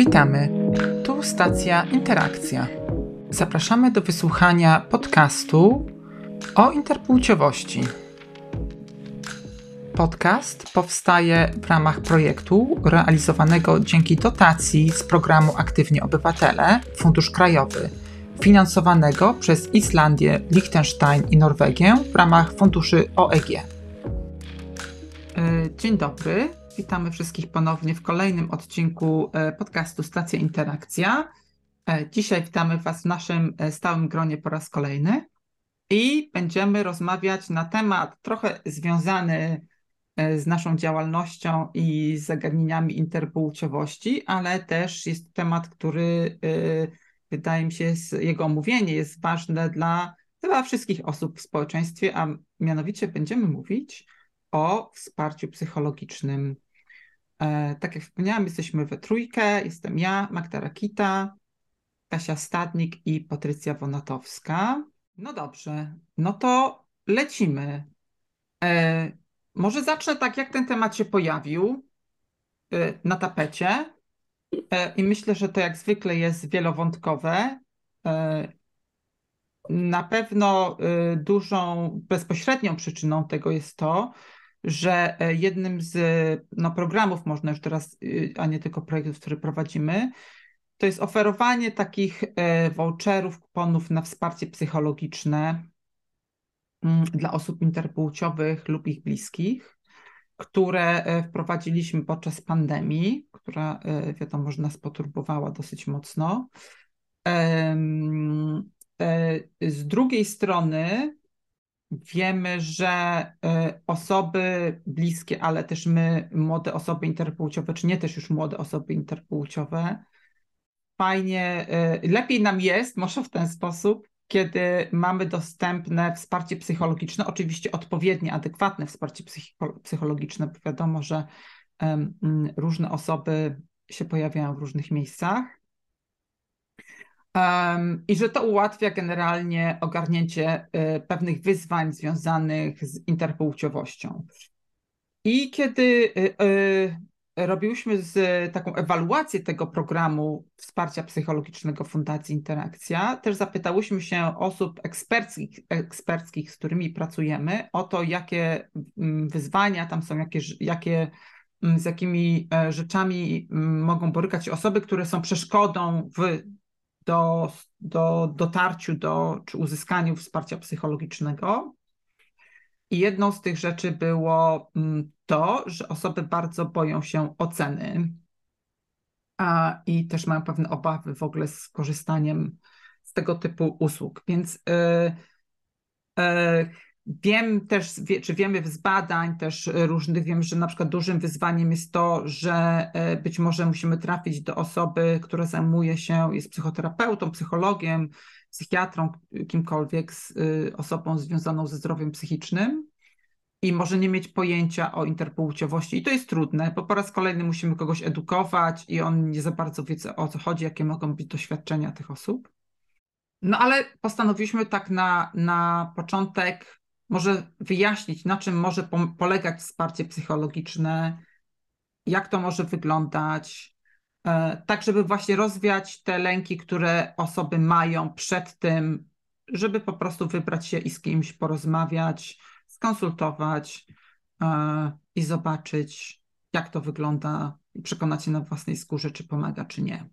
Witamy. Tu stacja Interakcja. Zapraszamy do wysłuchania podcastu o interpłciowości. Podcast powstaje w ramach projektu realizowanego dzięki dotacji z programu Aktywni Obywatele Fundusz Krajowy, finansowanego przez Islandię, Liechtenstein i Norwegię w ramach funduszy OEG. E, dzień dobry. Witamy wszystkich ponownie w kolejnym odcinku e, podcastu Stacja Interakcja. E, dzisiaj witamy Was w naszym e, stałym gronie po raz kolejny i będziemy rozmawiać na temat trochę związany z naszą działalnością i z zagadnieniami interpłciowości, ale też jest temat, który wydaje mi się, jego omówienie jest ważne dla chyba wszystkich osób w społeczeństwie, a mianowicie będziemy mówić o wsparciu psychologicznym E, tak jak wspomniałam, jesteśmy we trójkę. Jestem ja, Magda Rakita, Kasia Stadnik i Patrycja Wonatowska. No dobrze, no to lecimy. E, może zacznę tak, jak ten temat się pojawił e, na tapecie. I myślę, że to jak zwykle jest wielowątkowe. Na pewno e, dużą, bezpośrednią przyczyną tego jest to, że e, jednym z no, programów, można już teraz, y, a nie tylko projektów, które prowadzimy, to jest oferowanie takich e, voucherów, kuponów na wsparcie psychologiczne mm, dla osób interpłciowych lub ich bliskich, które e, wprowadziliśmy podczas pandemii, która wiadomo, że nas poturbowała dosyć mocno. Z drugiej strony Wiemy, że y, osoby bliskie, ale też my, młode osoby interpłciowe, czy nie też już młode osoby interpłciowe, fajnie, y, lepiej nam jest, może w ten sposób, kiedy mamy dostępne wsparcie psychologiczne, oczywiście odpowiednie, adekwatne wsparcie psychologiczne, bo wiadomo, że różne osoby się pojawiają w różnych miejscach. Um, I że to ułatwia generalnie ogarnięcie y, pewnych wyzwań związanych z interpłciowością. I kiedy y, y, robiłyśmy z taką ewaluację tego programu wsparcia psychologicznego Fundacji Interakcja, też zapytałyśmy się osób eksperckich, eksperckich z którymi pracujemy, o to, jakie mm, wyzwania tam są, jakie, jakie mm, z jakimi e, rzeczami mm, mogą borykać się osoby, które są przeszkodą w do, do dotarciu do, czy uzyskaniu wsparcia psychologicznego. I jedną z tych rzeczy było mm, to, że osoby bardzo boją się oceny a, i też mają pewne obawy w ogóle z korzystaniem z tego typu usług. Więc yy, yy, Wiem też, czy wiemy z badań też różnych, wiem, że na przykład dużym wyzwaniem jest to, że e, być może musimy trafić do osoby, która zajmuje się, jest psychoterapeutą, psychologiem, psychiatrą, kimkolwiek, z y, osobą związaną ze zdrowiem psychicznym i może nie mieć pojęcia o interpłciowości. I to jest trudne, bo po raz kolejny musimy kogoś edukować i on nie za bardzo wie o co chodzi, jakie mogą być doświadczenia tych osób. No ale postanowiliśmy tak na, na początek może wyjaśnić, na czym może polegać wsparcie psychologiczne, jak to może wyglądać, e, tak żeby właśnie rozwiać te lęki, które osoby mają przed tym, żeby po prostu wybrać się i z kimś porozmawiać, skonsultować e, i zobaczyć, jak to wygląda i przekonać się na własnej skórze, czy pomaga, czy nie.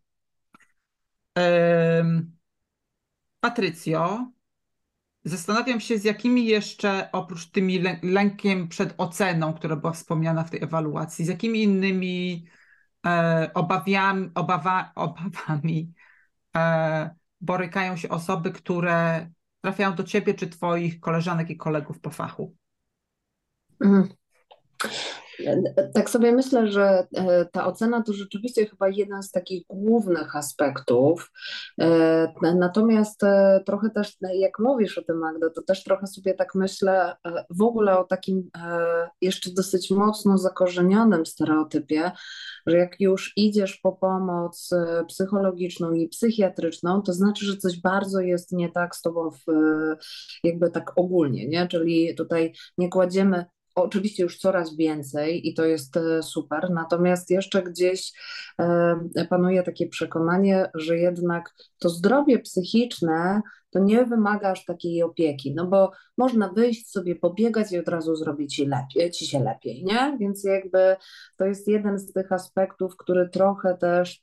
Patrycjo, Zastanawiam się, z jakimi jeszcze, oprócz tymi lękiem przed oceną, która była wspomniana w tej ewaluacji, z jakimi innymi e, obawiami, obawa, obawami e, borykają się osoby, które trafiają do ciebie czy twoich koleżanek i kolegów po fachu? Mhm. Tak sobie myślę, że e, ta ocena to rzeczywiście chyba jeden z takich głównych aspektów. E, natomiast e, trochę też, jak mówisz o tym, Magda, to też trochę sobie tak myślę w ogóle o takim jeszcze dosyć mocno zakorzenionym stereotypie, że jak już idziesz po pomoc psychologiczną i psychiatryczną, to znaczy, że coś bardzo jest nie tak z tobą w, jakby tak ogólnie, nie? Czyli tutaj nie kładziemy oczywiście już coraz więcej i to jest e, super, natomiast jeszcze gdzieś e, panuje takie przekonanie, że jednak to zdrowie psychiczne to nie wymaga aż takiej opieki, no bo można wyjść sobie, pobiegać i od razu zrobić ci, lepiej, ci się lepiej, nie? Więc jakby to jest jeden z tych aspektów, który trochę też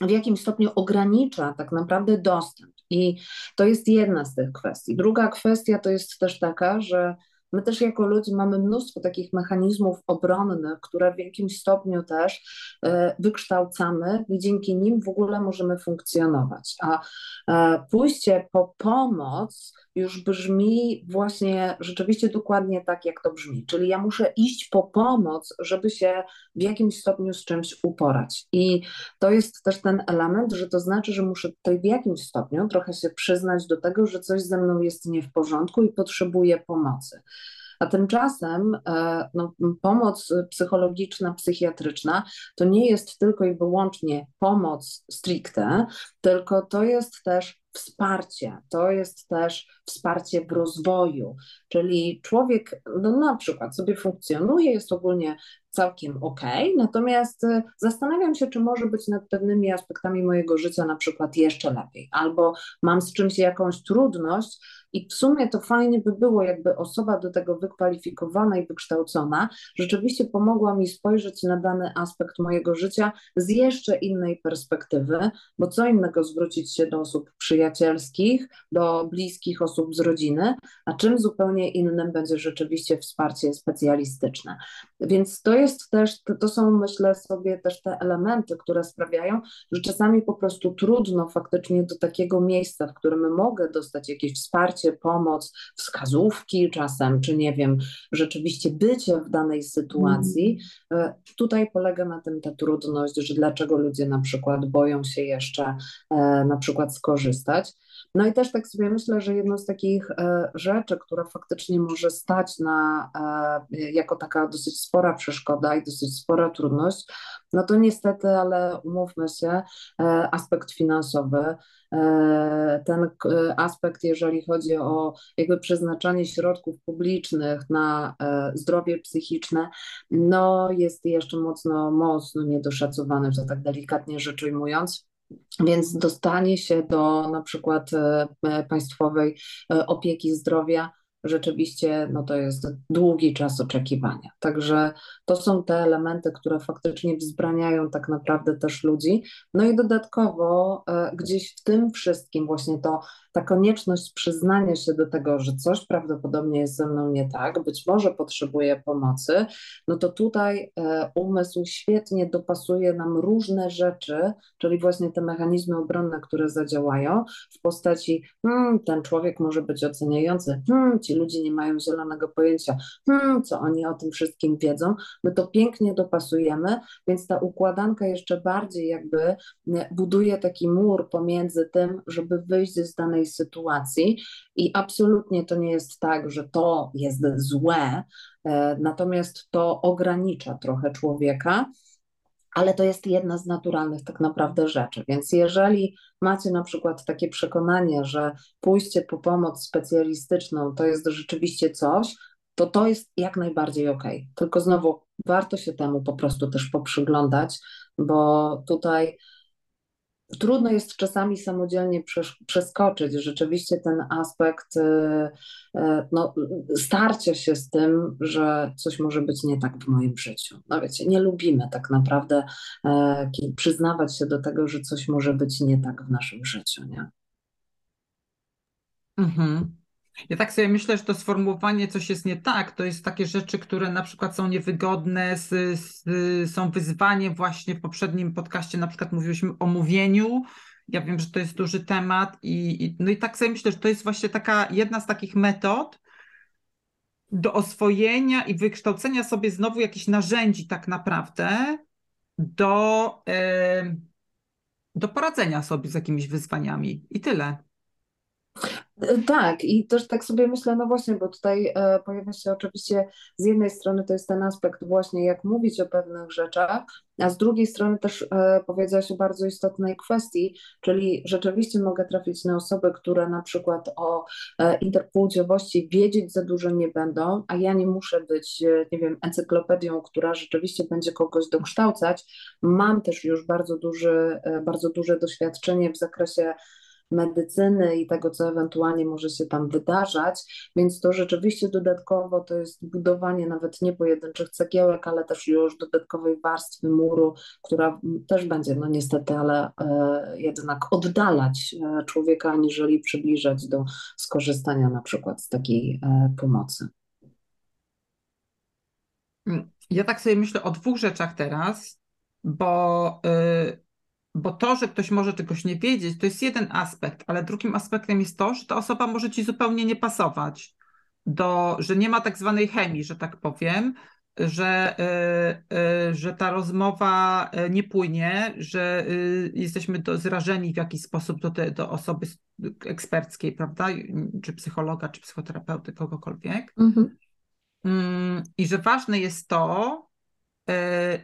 w jakimś stopniu ogranicza tak naprawdę dostęp. I to jest jedna z tych kwestii. Druga kwestia to jest też taka, że My też jako ludzie mamy mnóstwo takich mechanizmów obronnych, które w jakimś stopniu też e, wykształcamy i dzięki nim w ogóle możemy funkcjonować. A e, pójście po pomoc już brzmi właśnie rzeczywiście dokładnie tak, jak to brzmi. Czyli ja muszę iść po pomoc, żeby się w jakimś stopniu z czymś uporać. I to jest też ten element, że to znaczy, że muszę tutaj w jakimś stopniu trochę się przyznać do tego, że coś ze mną jest nie w porządku i potrzebuję pomocy. A tymczasem e, no, pomoc psychologiczna, psychiatryczna to nie jest tylko i wyłącznie pomoc stricte, tylko to jest też wsparcie, to jest też wsparcie w rozwoju, czyli człowiek no, na przykład sobie funkcjonuje, jest ogólnie całkiem ok, natomiast e, zastanawiam się, czy może być nad pewnymi aspektami mojego życia na przykład jeszcze lepiej, albo mam z czymś jakąś trudność, i w sumie to fajnie by było, jakby osoba do tego wykwalifikowana i wykształcona rzeczywiście pomogła mi spojrzeć na dany aspekt mojego życia z jeszcze innej perspektywy, bo co innego zwrócić się do osób przyjacielskich, do bliskich osób z rodziny, a czym zupełnie innym będzie rzeczywiście wsparcie specjalistyczne. Więc to jest też, to, to są myślę sobie też te elementy, które sprawiają, że czasami po prostu trudno faktycznie do takiego miejsca, w którym mogę dostać jakieś wsparcie, pomoc, wskazówki czasem, czy nie wiem, rzeczywiście bycie w danej sytuacji. Mm. Tutaj polega na tym ta trudność, że dlaczego ludzie na przykład boją się jeszcze e, na przykład skorzystać. No i też tak sobie myślę, że jedną z takich e, rzeczy, która faktycznie może stać na, jako taka dosyć spora przeszkoda i dosyć spora trudność, no to niestety, ale umówmy się, aspekt finansowy. E, ten e, aspekt, jeżeli chodzi o jakby przeznaczanie środków publicznych na e, zdrowie psychiczne, no jest jeszcze mocno, mocno niedoszacowany, to tak delikatnie rzecz ujmując. Więc dostanie się do na przykład państwowej opieki zdrowia rzeczywiście no to jest długi czas oczekiwania. Także to są te elementy, które faktycznie wzbraniają tak naprawdę też ludzi. No i dodatkowo e, gdzieś w tym wszystkim właśnie to ta konieczność przyznania się do tego, że coś prawdopodobnie jest ze mną nie tak, być może potrzebuję pomocy, no to tutaj e, umysł świetnie dopasuje nam różne rzeczy, czyli właśnie te mechanizmy obronne, które zadziałają w postaci hmm, ten człowiek może być oceniający, hmm, ci ludzie nie mają zielonego pojęcia, hmm, co oni o tym wszystkim wiedzą, my to pięknie dopasujemy, więc ta układanka jeszcze bardziej jakby buduje taki mur pomiędzy tym, żeby wyjść z danej danej sytuacji i absolutnie to nie jest tak, że to jest złe, e, natomiast to ogranicza trochę człowieka, ale to jest jedna z naturalnych tak naprawdę rzeczy. Więc jeżeli macie na przykład takie przekonanie, że pójście po pomoc specjalistyczną to jest rzeczywiście coś, to to jest jak najbardziej ok. Tylko znowu warto się temu po prostu też poprzyglądać, bo tutaj trudno jest czasami samodzielnie przeskoczyć rzeczywiście ten aspekt y, y, no, starcia się z tym, że coś może być nie tak w moim życiu. No wiecie, nie lubimy tak naprawdę e, przyznawać się do tego, że coś może być nie tak w naszym życiu, nie? Mhm. Ja tak sobie myślę, że to sformułowanie coś jest nie tak, to jest takie rzeczy, które na przykład są niewygodne, z, z, są wyzwaniem właśnie w poprzednim podcaście. Na przykład mówiliśmy o mówieniu, ja wiem, że to jest duży temat i, i no i tak sobie myślę, że to jest właśnie taka jedna z takich metod do oswojenia i wykształcenia sobie znowu jakichś narzędzi tak naprawdę do, yy, do poradzenia sobie z jakimiś wyzwaniami. I tyle. Tak, i też tak sobie myślę, no właśnie, bo tutaj e, pojawia się oczywiście z jednej strony to jest ten aspekt właśnie, jak mówić o pewnych rzeczach, a z drugiej strony też e, powiedziałaś o bardzo istotnej kwestii, czyli rzeczywiście mogę trafić na osoby, które na przykład o e, interpłciowości wiedzieć za dużo nie będą, a ja nie muszę być, e, nie wiem, encyklopedią, która rzeczywiście będzie kogoś dokształcać. Mam też już bardzo duży, e, bardzo duże doświadczenie w zakresie medycyny i tego, co ewentualnie może się tam wydarzać, więc to rzeczywiście dodatkowo to jest budowanie nawet nie pojedynczych cegiełek, ale też już dodatkowej warstwy muru, która też będzie, no niestety, ale e, jednak oddalać e, człowieka, aniżeli przybliżać do skorzystania na przykład z takiej e, pomocy. Ja tak sobie myślę o dwóch rzeczach teraz, bo y, bo to, że ktoś może czegoś nie wiedzieć, to jest jeden aspekt, ale drugim aspektem jest to, że ta osoba może ci zupełnie nie pasować, do, że nie ma tak zwanej chemii, że tak powiem, że, y, y, że ta rozmowa y, nie płynie, że jesteśmy do, zrażeni w jakiś sposób do, te, do osoby eksperckiej, prawda? Czy psychologa, czy psychoterapeuty, kogokolwiek. Mhm. Mm, I że ważne jest to,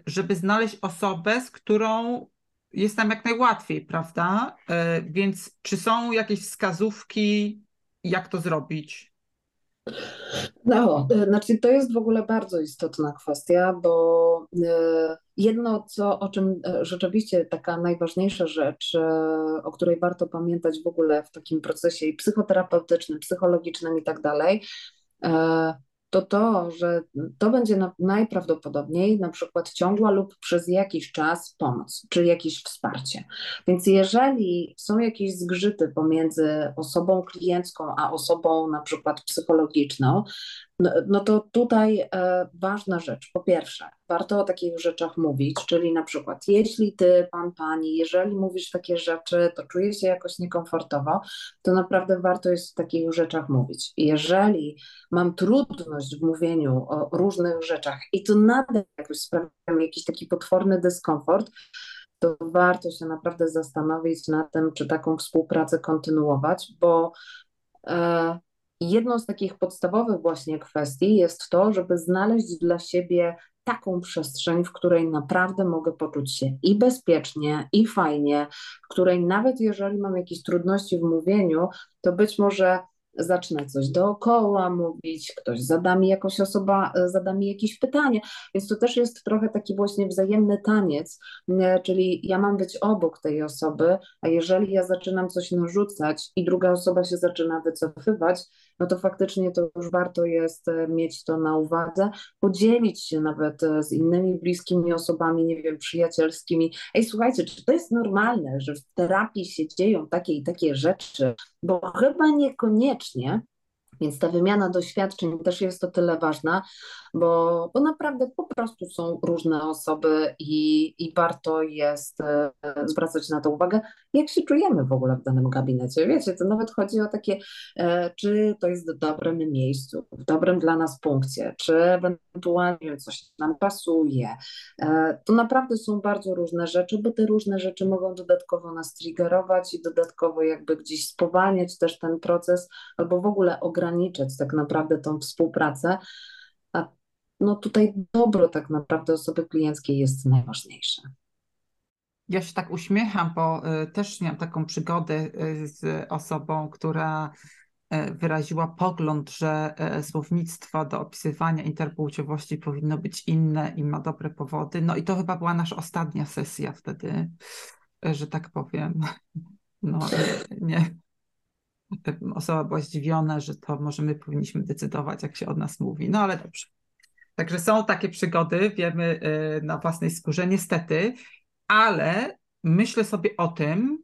żeby znaleźć osobę, z którą jest tam jak najłatwiej, prawda? E, więc czy są jakieś wskazówki, jak to zrobić? No, e, znaczy to jest w ogóle bardzo istotna kwestia, bo e, jedno, co, o czym rzeczywiście taka najważniejsza rzecz, o której warto pamiętać w ogóle w takim procesie i psychoterapeutycznym, psychologicznym i tak dalej, to to, że to będzie najprawdopodobniej na przykład ciągła lub przez jakiś czas pomoc, czyli jakieś wsparcie. Więc jeżeli są jakieś zgrzyty pomiędzy osobą kliencką a osobą na przykład psychologiczną, no, no to tutaj e, ważna rzecz. Po pierwsze, warto o takich rzeczach mówić, czyli na przykład, jeśli ty, pan, pani, jeżeli mówisz takie rzeczy, to czuję się jakoś niekomfortowo, to naprawdę warto jest o takich rzeczach mówić. Jeżeli mam trudność w mówieniu o różnych rzeczach i to nadal jakoś sprawia mi jakiś taki potworny dyskomfort, to warto się naprawdę zastanowić nad tym, czy taką współpracę kontynuować, bo e, jedną z takich podstawowych właśnie kwestii jest to, żeby znaleźć dla siebie taką przestrzeń, w której naprawdę mogę poczuć się i bezpiecznie, i fajnie, w której nawet jeżeli mam jakieś trudności w mówieniu, to być może zacznę coś dookoła mówić, ktoś zada mi jakoś osoba, e, zada mi jakieś pytanie, więc to też jest trochę taki właśnie wzajemny taniec, e, czyli ja mam być obok tej osoby, a jeżeli ja zaczynam coś narzucać i druga osoba się zaczyna wycofywać, no to faktycznie to już warto jest e, mieć to na uwadze, podzielić się nawet z innymi bliskimi osobami, nie wiem, przyjacielskimi. Ej, słuchajcie, czy to jest normalne, że w terapii się dzieją takie i takie rzeczy, bo chyba niekoniecznie więc ta wymiana doświadczeń też jest o tyle ważna, bo, bo naprawdę po prostu są różne osoby i, i warto jest e, zwracać na to uwagę, jak się czujemy w ogóle w danym gabinecie. Wiecie, to nawet chodzi o takie, e, czy to jest w dobrym miejscu, w dobrym dla nas punkcie, czy ewentualnie coś nam pasuje. E, to naprawdę są bardzo różne rzeczy, bo te różne rzeczy mogą dodatkowo nas triggerować i dodatkowo jakby gdzieś spowalniać też ten proces albo w ogóle ograniczyć tak naprawdę tą współpracę no tutaj dobro tak naprawdę osoby klienckiej jest najważniejsze. Ja się tak uśmiecham, bo y, też miałam taką przygodę y, z osobą, która y, wyraziła pogląd, że słownictwo do opisywania interpłciowości powinno być inne i ma dobre powody. No i to chyba była nasza ostatnia sesja wtedy, że tak powiem. No nie. Osoba była zdziwiona, że to może my powinniśmy decydować, jak się od nas mówi. No ale dobrze. Także są takie przygody, wiemy y, na własnej skórze, niestety, ale myślę sobie o tym,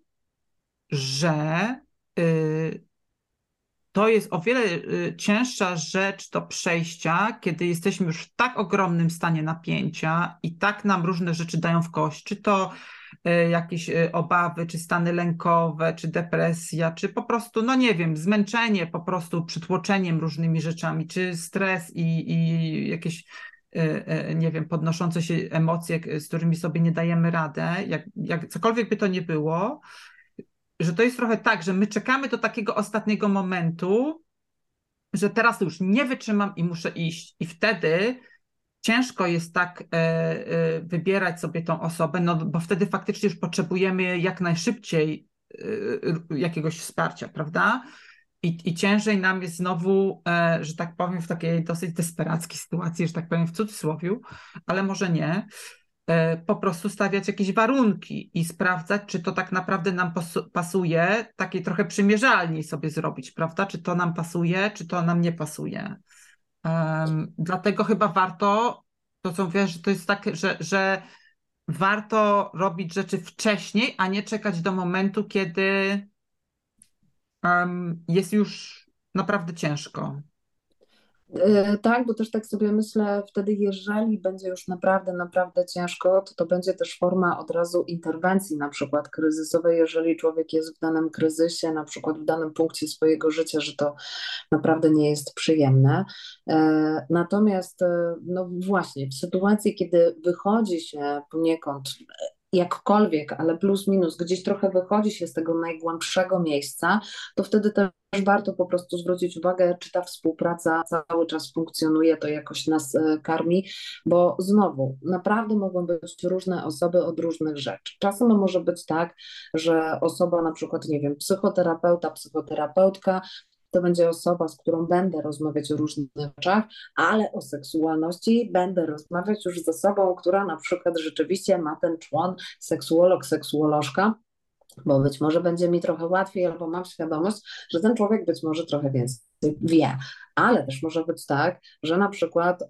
że y, to jest o wiele y, cięższa rzecz do przejścia, kiedy jesteśmy już w tak ogromnym stanie napięcia i tak nam różne rzeczy dają w kość, czy to jakieś e, obawy, czy stany lękowe, czy depresja, czy po prostu, no nie wiem, zmęczenie po prostu przytłoczeniem różnymi rzeczami, czy stres i, i jakieś e, nie wiem, podnoszące się emocje, z którymi sobie nie dajemy radę, jak, jak cokolwiek by to nie było, że to jest trochę tak, że my czekamy do takiego ostatniego momentu, że teraz już nie wytrzymam i muszę iść. I wtedy ciężko jest tak e, e, wybierać sobie tą osobę, no bo wtedy faktycznie już potrzebujemy jak najszybciej e, jakiegoś wsparcia, prawda? I, I ciężej nam jest znowu, że tak powiem, w takiej dosyć desperackiej sytuacji, że tak powiem w cudzysłowie, ale może nie, po prostu stawiać jakieś warunki i sprawdzać, czy to tak naprawdę nam pasuje, takiej trochę przymierzalni sobie zrobić, prawda? Czy to nam pasuje, czy to nam nie pasuje. Um, dlatego chyba warto, to co mówię, że to jest tak, że, że warto robić rzeczy wcześniej, a nie czekać do momentu, kiedy um, jest już naprawdę ciężko. E, tak, bo też tak sobie myślę, wtedy jeżeli będzie już naprawdę, naprawdę ciężko, to to będzie też forma od razu interwencji na przykład kryzysowej, jeżeli człowiek jest w danym kryzysie, na przykład w danym punkcie swojego życia, że to naprawdę nie jest przyjemne. E, natomiast e, no właśnie, w sytuacji, kiedy wychodzi się poniekąd jakkolwiek, ale plus minus gdzieś trochę wychodzi się z tego najgłębszego miejsca, to wtedy też warto po prostu zwrócić uwagę, czy ta współpraca cały czas funkcjonuje, to jakoś nas e, karmi, bo znowu, naprawdę mogą być różne osoby od różnych rzeczy. Czasem może być tak, że osoba na przykład, nie wiem, psychoterapeuta, psychoterapeutka to będzie osoba, z którą będę rozmawiać o różnych rzeczach, ale o seksualności będę rozmawiać już z osobą, która na przykład rzeczywiście ma ten człon seksuolog, seksuolożka, bo być może będzie mi trochę łatwiej, albo mam świadomość, że ten człowiek być może trochę więcej wie. Ale też może być tak, że na przykład e,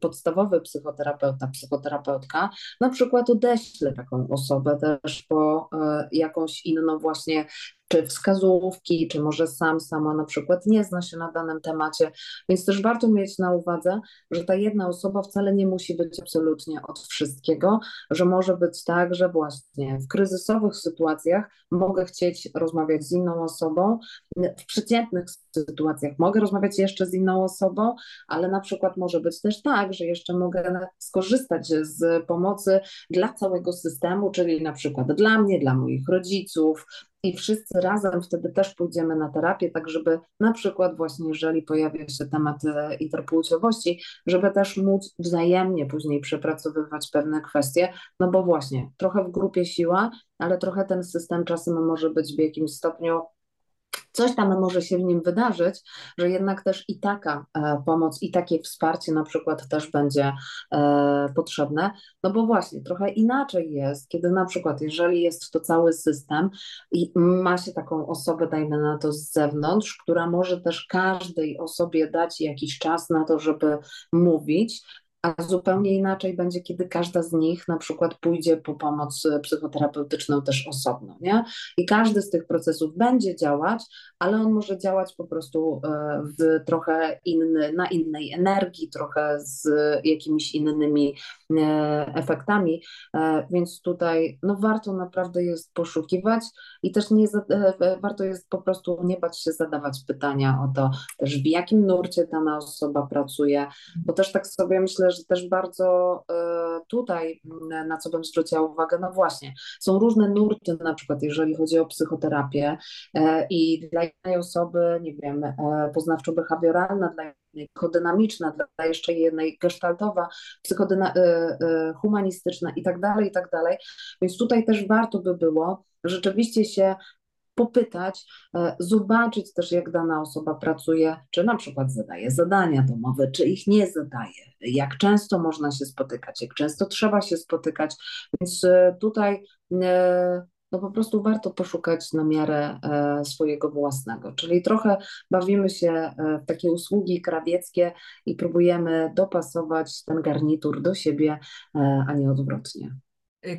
podstawowy psychoterapeuta, psychoterapeutka na przykład odeśle taką osobę też po e, jakąś inną właśnie czy wskazówki, czy może sam, sama na przykład nie zna się na danym temacie, więc też warto mieć na uwadze, że ta jedna osoba wcale nie musi być absolutnie od wszystkiego, że może być tak, że właśnie w kryzysowych sytuacjach mogę chcieć rozmawiać z inną osobą, w przeciętnych sytuacjach mogę rozmawiać jeszcze z inną osobą, ale na przykład może być też tak, że jeszcze mogę skorzystać z pomocy dla całego systemu, czyli na przykład dla mnie, dla moich rodziców, i wszyscy razem wtedy też pójdziemy na terapię, tak żeby na przykład właśnie jeżeli pojawia się temat e, interpłciowości, żeby też móc wzajemnie później przepracowywać pewne kwestie, no bo właśnie trochę w grupie siła, ale trochę ten system czasem może być w jakimś stopniu coś tam może się w nim wydarzyć, że jednak też i taka e, pomoc, i takie wsparcie na przykład też będzie e, potrzebne, no bo właśnie trochę inaczej jest, kiedy na przykład jeżeli jest to cały system i ma się taką osobę, dajmy na to z zewnątrz, która może też każdej osobie dać jakiś czas na to, żeby mówić, a zupełnie inaczej będzie, kiedy każda z nich na przykład pójdzie po pomoc psychoterapeutyczną też osobno, nie? I każdy z tych procesów będzie działać, ale on może działać po prostu e, w trochę inny, na innej energii, trochę z jakimiś innymi e, efektami, e, więc tutaj no warto naprawdę jest poszukiwać i też nie warto jest po prostu nie bać się zadawać pytania o to też w jakim nurcie dana osoba pracuje, bo też tak sobie myślę, że też bardzo tutaj, na co bym zwróciła uwagę, no właśnie, są różne nurty, na przykład jeżeli chodzi o psychoterapię i dla jednej osoby, nie wiem, e, poznawczo-behawioralna, dla psychodynamiczna, dla jeszcze jednej gestaltowa, psychohumanistyczna e, e, i tak dalej, i tak dalej. Więc tutaj też warto by było rzeczywiście się popytać, zobaczyć też, jak dana osoba pracuje, czy na przykład zadaje zadania domowe, czy ich nie zadaje, jak często można się spotykać, jak często trzeba się spotykać. Więc tutaj no po prostu warto poszukać na miarę e, swojego własnego. Czyli trochę bawimy się e, w takie usługi krawieckie i próbujemy dopasować ten garnitur do siebie, e, a nie odwrotnie.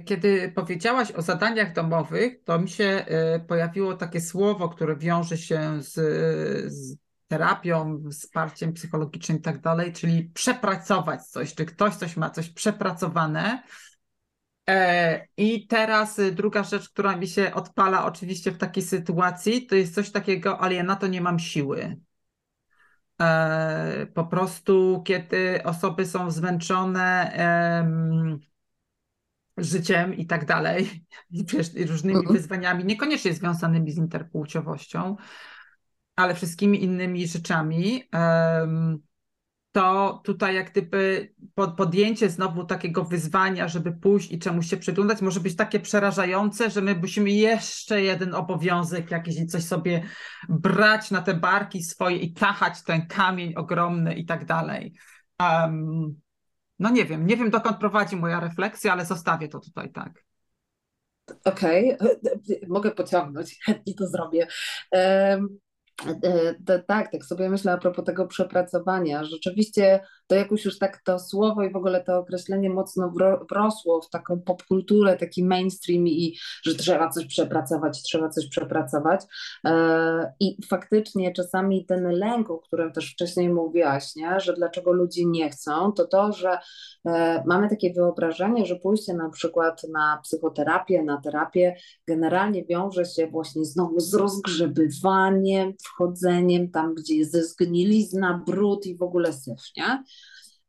Kiedy powiedziałaś o zadaniach domowych, to mi się pojawiło takie słowo, które wiąże się z, z terapią, wsparciem psychologicznym i tak dalej, czyli przepracować coś, czy ktoś coś ma coś przepracowane E, I teraz y, druga rzecz, która mi się odpala oczywiście w takiej sytuacji, to jest coś takiego, ale ja na to nie mam siły. E, po prostu, kiedy osoby są zmęczone życiem i tak dalej, i różnymi mhm. wyzwaniami, niekoniecznie związanymi z interpłciowością, ale wszystkimi innymi rzeczami, to tutaj jak gdyby podjęcie znowu takiego wyzwania, żeby pójść i czemuś się przyglądać, może być takie przerażające, że my musimy jeszcze jeden obowiązek jakiś coś sobie brać na te barki swoje i tachać ten kamień ogromny i tak dalej. Um, no nie wiem, nie wiem dokąd prowadzi moja refleksja, ale zostawię to tutaj tak. Okej, okay. mogę pociągnąć, chętnie to zrobię. Um E, tak, tak sobie myślę a propos tego przepracowania. Rzeczywiście to jakoś już tak to słowo i w ogóle to określenie mocno wrosło w taką popkulturę, taki mainstream i że trzeba coś przepracować, trzeba coś przepracować. E, I faktycznie czasami ten lęk, o którym też wcześniej mówiłaś, nie? że dlaczego ludzie nie chcą, to to, że e, mamy takie wyobrażenie, że pójście na przykład na psychoterapię, na terapię generalnie wiąże się właśnie znowu z rozgrzebywaniem, wchodzeniem tam, gdzie jest zgnilizna, brud i w ogóle syf, nie?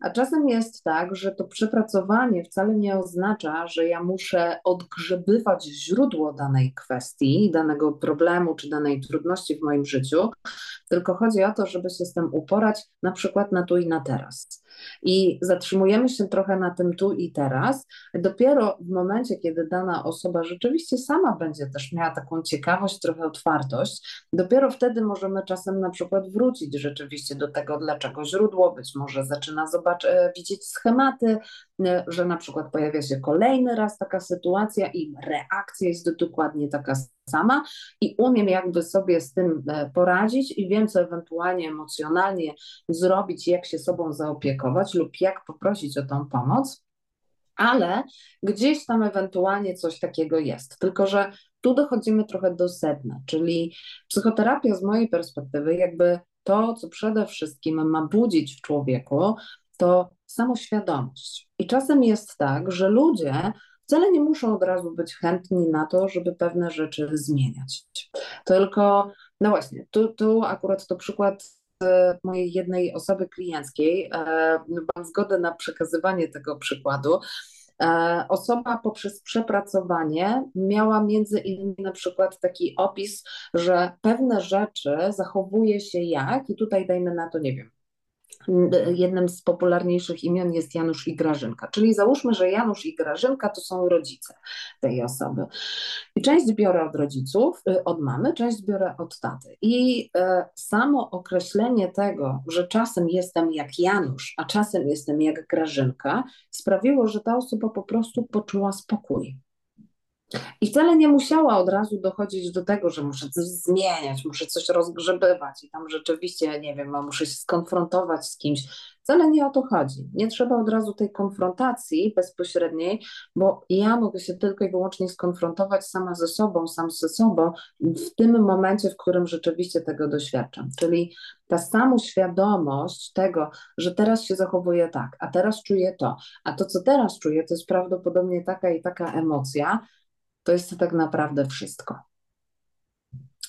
A czasem jest tak, że to przepracowanie wcale nie oznacza, że ja muszę odgrzebywać źródło danej kwestii, danego problemu czy danej trudności w moim życiu, tylko chodzi o to, żeby się z tym uporać na przykład na tu i na teraz. I zatrzymujemy się trochę na tym tu i teraz. Dopiero w momencie, kiedy dana osoba rzeczywiście sama będzie też miała taką ciekawość, trochę otwartość, dopiero wtedy możemy czasem na przykład wrócić rzeczywiście do tego, dlaczego źródło, być może zaczyna zobaczyć, e, widzieć schematy, że na przykład pojawia się kolejny raz taka sytuacja i reakcja jest dokładnie taka sama i umiem jakby sobie z tym e, poradzić i wiem, co ewentualnie emocjonalnie zrobić, jak się sobą zaopiekować lub jak poprosić o tą pomoc, ale gdzieś tam ewentualnie coś takiego jest. Tylko, że tu dochodzimy trochę do sedna, czyli psychoterapia z mojej perspektywy, jakby to, co przede wszystkim ma budzić w człowieku, to samoświadomość. I czasem jest tak, że ludzie wcale nie muszą od razu być chętni na to, żeby pewne rzeczy zmieniać. Tylko, no właśnie, tu, tu akurat to przykład e, mojej jednej osoby klienckiej, e, mam zgodę na przekazywanie tego przykładu. E, osoba poprzez przepracowanie miała między innymi na przykład taki opis, że pewne rzeczy zachowuje się jak, i tutaj dajmy na to, nie wiem, jednym z popularniejszych imion jest Janusz i Grażynka. Czyli załóżmy, że Janusz i Grażynka to są rodzice tej osoby. I część biorę od rodziców, y, od mamy, część biorę od taty. I e, samo określenie tego, że czasem jestem jak Janusz, a czasem jestem jak Grażynka, sprawiło, że ta osoba po prostu poczuła spokój. I wcale nie musiała od razu dochodzić do tego, że muszę coś zmieniać, muszę coś rozgrzebywać i tam rzeczywiście, nie wiem, muszę się skonfrontować z kimś. Wcale nie o to chodzi. Nie trzeba od razu tej konfrontacji bezpośredniej, bo ja mogę się tylko i wyłącznie skonfrontować sama ze sobą, sam ze sobą w tym momencie, w którym rzeczywiście tego doświadczam. Czyli ta samoświadomość tego, że teraz się zachowuję tak, a teraz czuję to, a to, co teraz czuję, to jest prawdopodobnie taka i taka emocja, to jest tak naprawdę wszystko.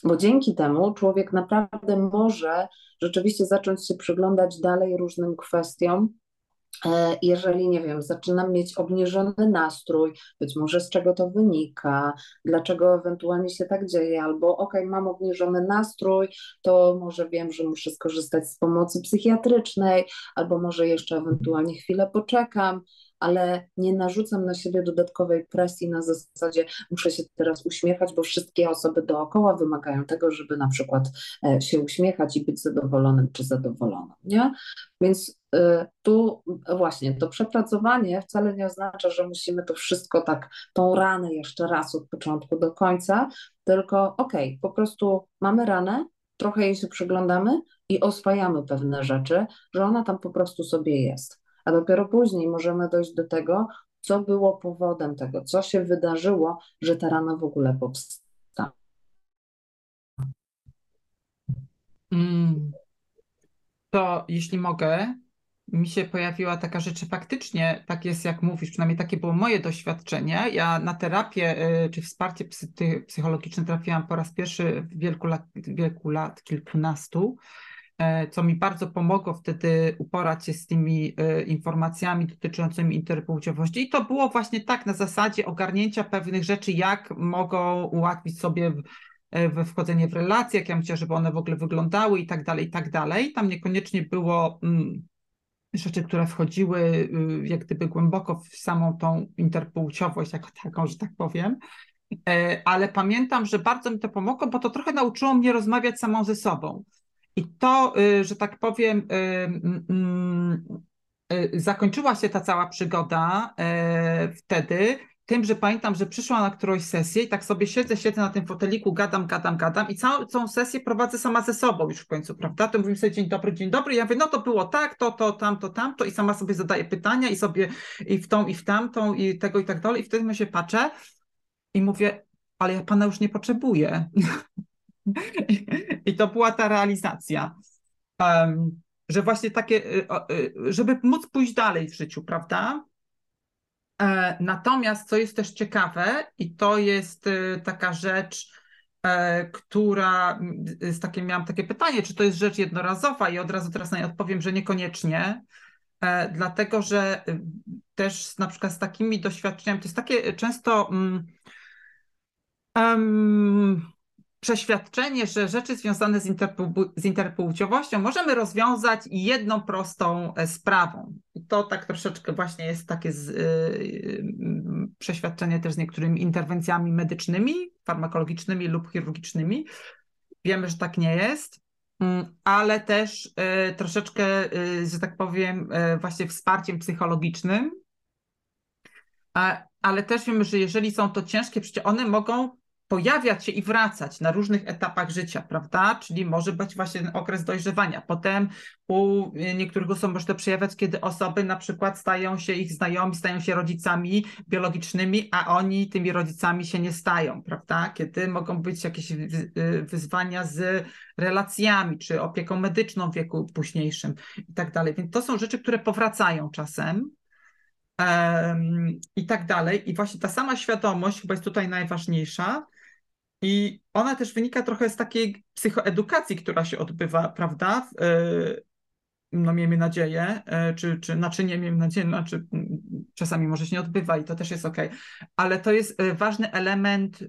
Bo dzięki temu człowiek naprawdę może rzeczywiście zacząć się przyglądać dalej różnym kwestiom, e, jeżeli, nie wiem, zaczynam mieć obniżony nastrój, być może z czego to wynika, dlaczego ewentualnie się tak dzieje, albo ok, mam obniżony nastrój, to może wiem, że muszę skorzystać z pomocy psychiatrycznej, albo może jeszcze ewentualnie chwilę poczekam, ale nie narzucam na siebie dodatkowej presji na zasadzie muszę się teraz uśmiechać, bo wszystkie osoby dookoła wymagają tego, żeby na przykład e, się uśmiechać i być zadowolonym czy zadowoloną, nie? Więc e, tu właśnie to przepracowanie wcale nie oznacza, że musimy to wszystko tak, tą ranę jeszcze raz od początku do końca, tylko okej, okay, po prostu mamy ranę, trochę jej się przyglądamy i oswajamy pewne rzeczy, że ona tam po prostu sobie jest a dopiero później możemy dojść do tego, co było powodem tego, co się wydarzyło, że ta rana w ogóle powstała. Mm. To jeśli mogę, mi się pojawiła taka rzecz, faktycznie tak jest, jak mówisz, przynajmniej takie było moje doświadczenie. Ja na terapię y, czy wsparcie psychologiczne trafiłam po raz pierwszy w wieku lat, wieku lat kilkunastu. E, co mi bardzo pomogło wtedy uporać się z tymi e, informacjami dotyczącymi interpłciowości. I to było właśnie tak na zasadzie ogarnięcia pewnych rzeczy, jak mogą ułatwić sobie we wchodzenie w relacje, jak ja myślę, żeby one w ogóle wyglądały i tak dalej, i tak dalej. Tam niekoniecznie było mm, rzeczy, które wchodziły y, jak gdyby głęboko w samą tą interpłciowość jako taką, że tak powiem. E, ale pamiętam, że bardzo mi to pomogło, bo to trochę nauczyło mnie rozmawiać samą ze sobą. I to, y, że tak powiem, y, mm, zakończyła się ta cała przygoda wtedy, tym, że pamiętam, że przyszła na którąś sesję i tak sobie siedzę, siedzę na tym foteliku, gadam, gadam, gadam i całą, całą sesję prowadzę sama ze sobą już w końcu, prawda? To mówimy sobie dzień dobry, dzień dobry i ja mówię, no to było tak, to, to, tamto, tamto i sama sobie zadaję pytania i sobie i w tą, i w tamtą i tego i tak dalej i wtedy my się patrzę i mówię, ale ja Pana już nie potrzebuję. I to była ta realizacja. Um, że właśnie takie, y, y, żeby móc pójść dalej w życiu, prawda? E, natomiast co jest też ciekawe, i to jest y, taka rzecz, e, która, z takie, miałam takie pytanie, czy to jest rzecz jednorazowa, i od razu teraz na nie odpowiem, że niekoniecznie, e, dlatego że też na przykład z takimi doświadczeniami, to jest takie często. Um, przeświadczenie, że rzeczy związane z, z interpłciowością możemy rozwiązać jedną prostą e, sprawą. To tak troszeczkę właśnie jest takie z, yy, przeświadczenie też z niektórymi interwencjami medycznymi, farmakologicznymi lub chirurgicznymi. Wiemy, że tak nie jest, mm, ale też yy, troszeczkę, że tak powiem, właśnie wsparciem psychologicznym. Ale też wiemy, że jeżeli są to ciężkie przecież one mogą pojawiać się i wracać na różnych etapach życia, prawda? Czyli może być właśnie ten okres dojrzewania. Potem u niektórych osób może to przejawiać, kiedy osoby na przykład stają się ich znajomi, stają się rodzicami biologicznymi, a oni tymi rodzicami się nie stają, prawda? Kiedy mogą być jakieś wyzwania z relacjami, czy opieką medyczną w wieku późniejszym i tak dalej. Więc to są rzeczy, które powracają czasem i tak dalej. I właśnie ta sama świadomość chyba jest tutaj najważniejsza, i ona też wynika trochę z takiej psychoedukacji, która się odbywa, prawda? E, no miejmy nadzieję, e, czy, czy znaczy nie miejmy nadzieję, znaczy czasami może się nie odbywa i to też jest ok, ale to jest e, ważny element,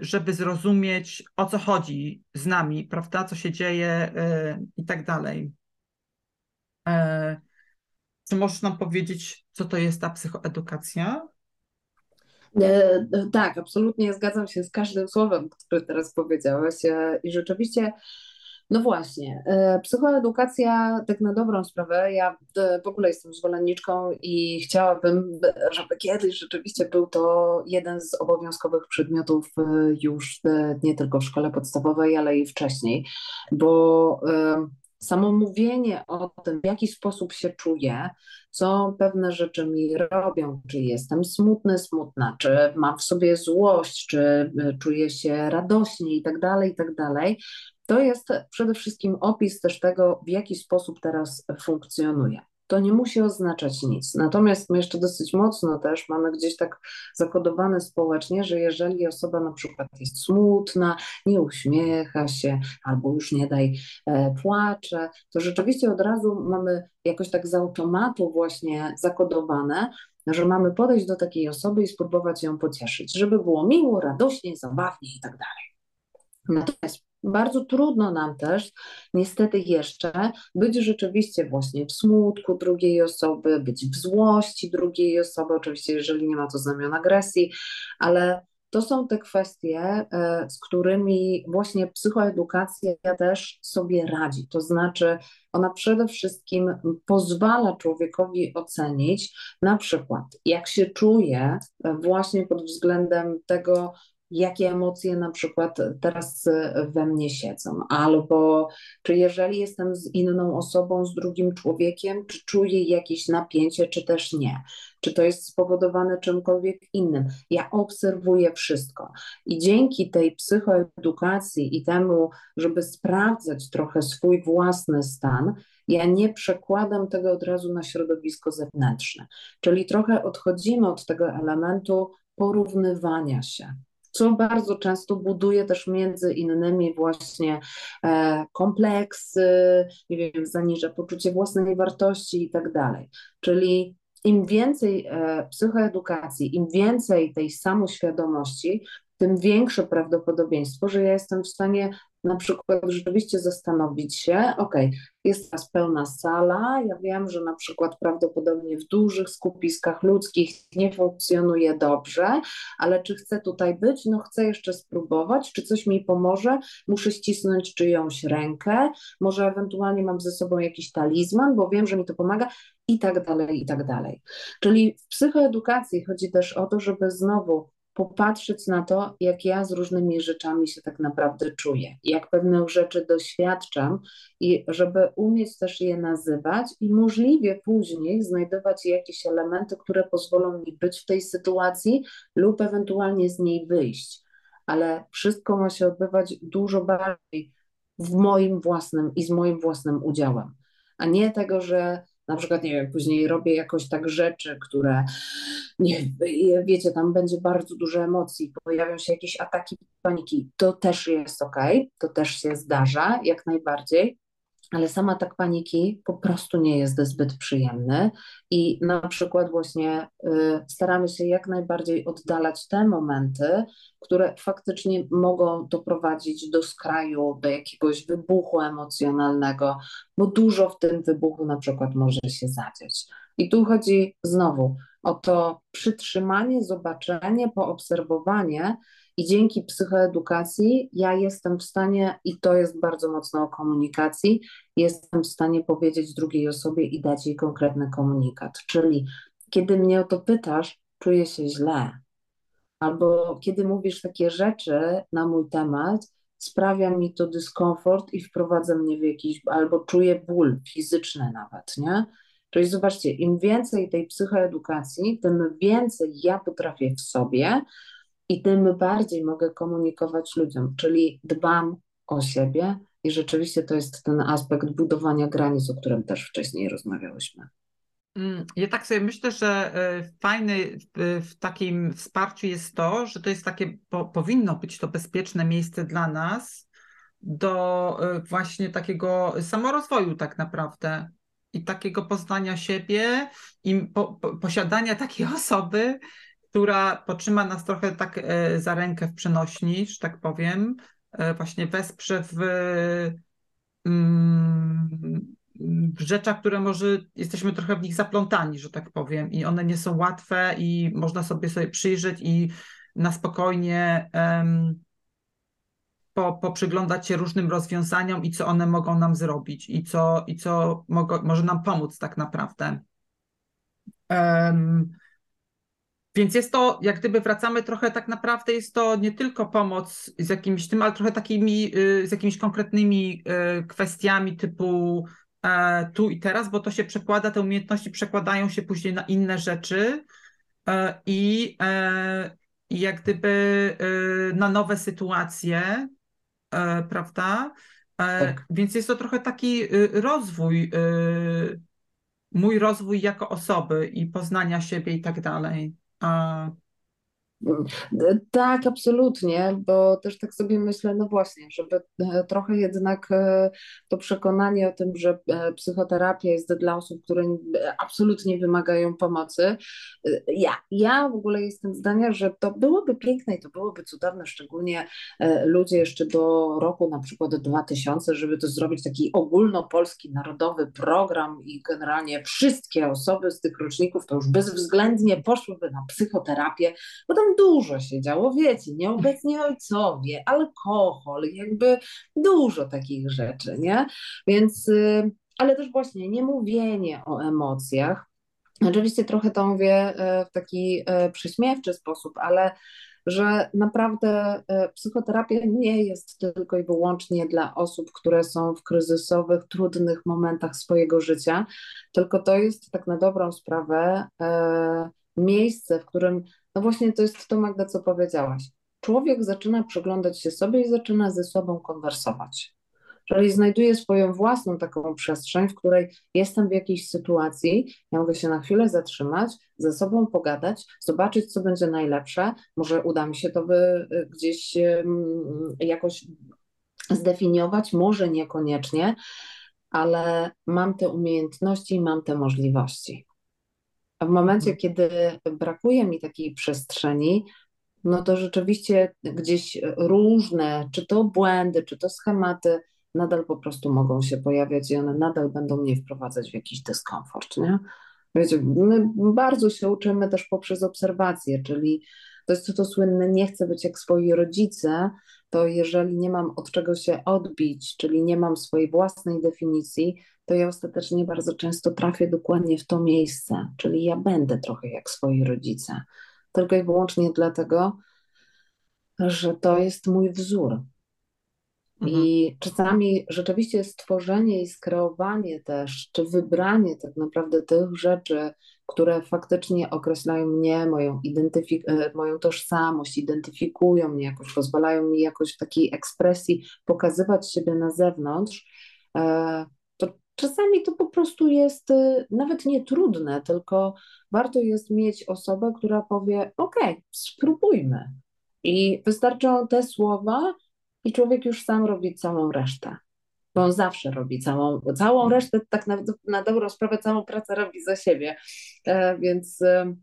żeby zrozumieć o co chodzi z nami, prawda, co się dzieje i tak dalej. Czy możesz nam powiedzieć, co to jest ta psychoedukacja? E, e, tak, absolutnie zgadzam się z każdym słowem, które teraz powiedziałeś e, i rzeczywiście no właśnie, psychoedukacja, tak na dobrą sprawę, ja w ogóle jestem zwolenniczką i chciałabym, żeby kiedyś rzeczywiście był to jeden z obowiązkowych przedmiotów już nie tylko w szkole podstawowej, ale i wcześniej, bo samo mówienie o tym, w jaki sposób się czuję, co pewne rzeczy mi robią, czy jestem smutny, smutna, czy mam w sobie złość, czy y, czuję się radośnie i tak dalej, i tak dalej, to jest przede wszystkim opis też tego, w jaki sposób teraz funkcjonuję to nie musi oznaczać nic. Natomiast my jeszcze dosyć mocno też mamy gdzieś tak zakodowane społecznie, że jeżeli osoba na przykład jest smutna, nie uśmiecha się albo już nie daj e, płacze, to rzeczywiście od razu mamy jakoś tak z automatu właśnie zakodowane, że mamy podejść do takiej osoby i spróbować ją pocieszyć, żeby było miło, radośnie, zabawnie i tak dalej. Natomiast bardzo trudno nam też, niestety jeszcze, być rzeczywiście właśnie w smutku drugiej osoby, być w złości drugiej osoby, oczywiście, jeżeli nie ma to znamion agresji, ale to są te kwestie, e, z którymi właśnie psychoedukacja też sobie radzi. To znaczy, ona przede wszystkim pozwala człowiekowi ocenić, na przykład, jak się czuje, właśnie pod względem tego, jakie emocje na przykład teraz we mnie siedzą, albo czy jeżeli jestem z inną osobą, z drugim człowiekiem, czy czuję jakieś napięcie, czy też nie. Czy to jest spowodowane czymkolwiek innym. Ja obserwuję wszystko. I dzięki tej psychoedukacji i temu, żeby sprawdzać trochę swój własny stan, ja nie przekładam tego od razu na środowisko zewnętrzne. Czyli trochę odchodzimy od tego elementu porównywania się co bardzo często buduje też między innymi właśnie e, kompleksy, nie wiem, zaniża poczucie własnej wartości i tak dalej. Czyli im więcej e, psychoedukacji, im więcej tej samoświadomości, tym większe prawdopodobieństwo, że ja jestem w stanie na przykład rzeczywiście zastanowić się, ok, jest teraz pełna sala, ja wiem, że na przykład prawdopodobnie w dużych skupiskach ludzkich nie funkcjonuje dobrze, ale czy chcę tutaj być? No chcę jeszcze spróbować, czy coś mi pomoże? Muszę ścisnąć czyjąś rękę, może ewentualnie mam ze sobą jakiś talizman, bo wiem, że mi to pomaga i tak dalej, i tak dalej. Czyli w psychoedukacji chodzi też o to, żeby znowu popatrzeć na to, jak ja z różnymi rzeczami się tak naprawdę czuję, jak pewnych rzeczy doświadczam i żeby umieć też je nazywać i możliwie później znajdować jakieś elementy, które pozwolą mi być w tej sytuacji lub ewentualnie z niej wyjść. Ale wszystko ma się odbywać dużo bardziej w moim własnym i z moim własnym udziałem, a nie tego, że na przykład, nie wiem, później robię jakoś tak rzeczy, które, nie wiecie, tam będzie bardzo dużo emocji, pojawią się jakieś ataki paniki, to też jest ok, to też się zdarza, jak najbardziej, ale sam atak paniki po prostu nie jest zbyt przyjemny i na przykład właśnie y, staramy się jak najbardziej oddalać te momenty, które faktycznie mogą doprowadzić do skraju, do jakiegoś wybuchu emocjonalnego, bo dużo w tym wybuchu na przykład może się zadzieć. I tu chodzi znowu o to przytrzymanie, zobaczenie, poobserwowanie i dzięki psychoedukacji ja jestem w stanie, i to jest bardzo mocno o komunikacji, jestem w stanie powiedzieć drugiej osobie i dać jej konkretny komunikat. Czyli kiedy mnie o to pytasz, czuję się źle. Albo kiedy mówisz takie rzeczy na mój temat, sprawia mi to dyskomfort i wprowadza mnie w jakiś, albo czuję ból fizyczny nawet, nie? Czyli zobaczcie, im więcej tej psychoedukacji, tym więcej ja potrafię w sobie i tym bardziej mogę komunikować ludziom, czyli dbam o siebie i rzeczywiście to jest ten aspekt budowania granic, o którym też wcześniej rozmawiałyśmy. Mm, ja tak sobie myślę, że e, fajny w takim wsparciu jest to, że to jest takie, po, powinno być to bezpieczne miejsce dla nas do e, właśnie takiego samorozwoju tak naprawdę i takiego poznania siebie i po, po, posiadania takiej osoby, która potrzyma nas trochę tak e, za rękę w przenośni, że tak powiem, e, właśnie wesprze w, mm, w rzeczach, które może jesteśmy trochę w nich zaplątani, że tak powiem, i one nie są łatwe i można sobie sobie przyjrzeć i na spokojnie po, poprzyglądać się różnym rozwiązaniom i co one mogą nam zrobić i co, i co może nam pomóc tak naprawdę. Um, więc jest to, jak gdyby wracamy trochę tak naprawdę, jest to nie tylko pomoc z jakimiś tym, ale trochę takimi, y, z jakimiś konkretnymi y, kwestiami typu e, tu i teraz, bo to się przekłada, te umiejętności przekładają się później na inne rzeczy e, i, e, i jak gdyby y, na nowe sytuacje, prawda? Tak. Więc jest to trochę taki rozwój, mój rozwój jako osoby i poznania siebie i tak dalej. Tak, absolutnie, bo też tak sobie myślę, no właśnie, żeby e, trochę jednak e, to przekonanie o tym, że e, psychoterapia jest dla osób, które absolutnie wymagają pomocy. Ja, ja w ogóle jestem zdania, że to byłoby piękne i to byłoby cudowne, szczególnie ludzie jeszcze do roku na przykład 2000, żeby to zrobić taki ogólnopolski, narodowy program i generalnie wszystkie osoby z tych roczników to już bezwzględnie poszłyby na psychoterapię, bo tam dużo się działo, wiecie, nieobecni ojcowie, alkohol, jakby dużo takich rzeczy, nie? Więc, y, ale też właśnie nie mówienie o emocjach. Oczywiście trochę to mówię y, w taki y, prześmiewczy sposób, ale że naprawdę psychoterapia nie jest tylko i wyłącznie dla osób, które są w kryzysowych, trudnych momentach swojego życia, tylko to jest tak na dobrą sprawę miejsce, w którym no właśnie to jest to, Magda, co powiedziałaś. Człowiek zaczyna przyglądać się sobie i zaczyna ze sobą konwersować. Jeżeli znajduję swoją własną taką przestrzeń, w której jestem w jakiejś sytuacji, ja mogę się na chwilę zatrzymać, ze sobą pogadać, zobaczyć, co będzie najlepsze. Może uda mi się to by gdzieś jakoś zdefiniować, może niekoniecznie, ale mam te umiejętności, mam te możliwości. A w momencie, mhm. kiedy brakuje mi takiej przestrzeni, no to rzeczywiście gdzieś różne, czy to błędy, czy to schematy, nadal po prostu mogą się pojawiać i one nadal będą mnie wprowadzać w jakiś dyskomfort, nie? Wiecie, my bardzo się uczymy też poprzez obserwacje, czyli to jest to słynne, nie chcę być jak swoi rodzice, to jeżeli nie mam od czego się odbić, czyli nie mam swojej własnej definicji, to ja ostatecznie bardzo często trafię dokładnie w to miejsce, czyli ja będę trochę jak swoi rodzice. Tylko i wyłącznie dlatego, że to jest mój wzór. Mhm. I czasami rzeczywiście stworzenie i skreowanie też, czy wybranie tak naprawdę tych rzeczy, które faktycznie określają mnie, moją, identyfik- e, moją tożsamość, identyfikują mnie jakoś, pozwalają mi jakoś w takiej ekspresji pokazywać siebie na zewnątrz, e, to czasami to po prostu jest e, nawet nie trudne, tylko warto jest mieć osobę, która powie: OK, spróbujmy. I wystarczą te słowa, i człowiek już sam robi całą resztę. Bo on zawsze robi całą, całą resztę, tak na, na dobrą sprawę, całą pracę robi za siebie. E, więc e,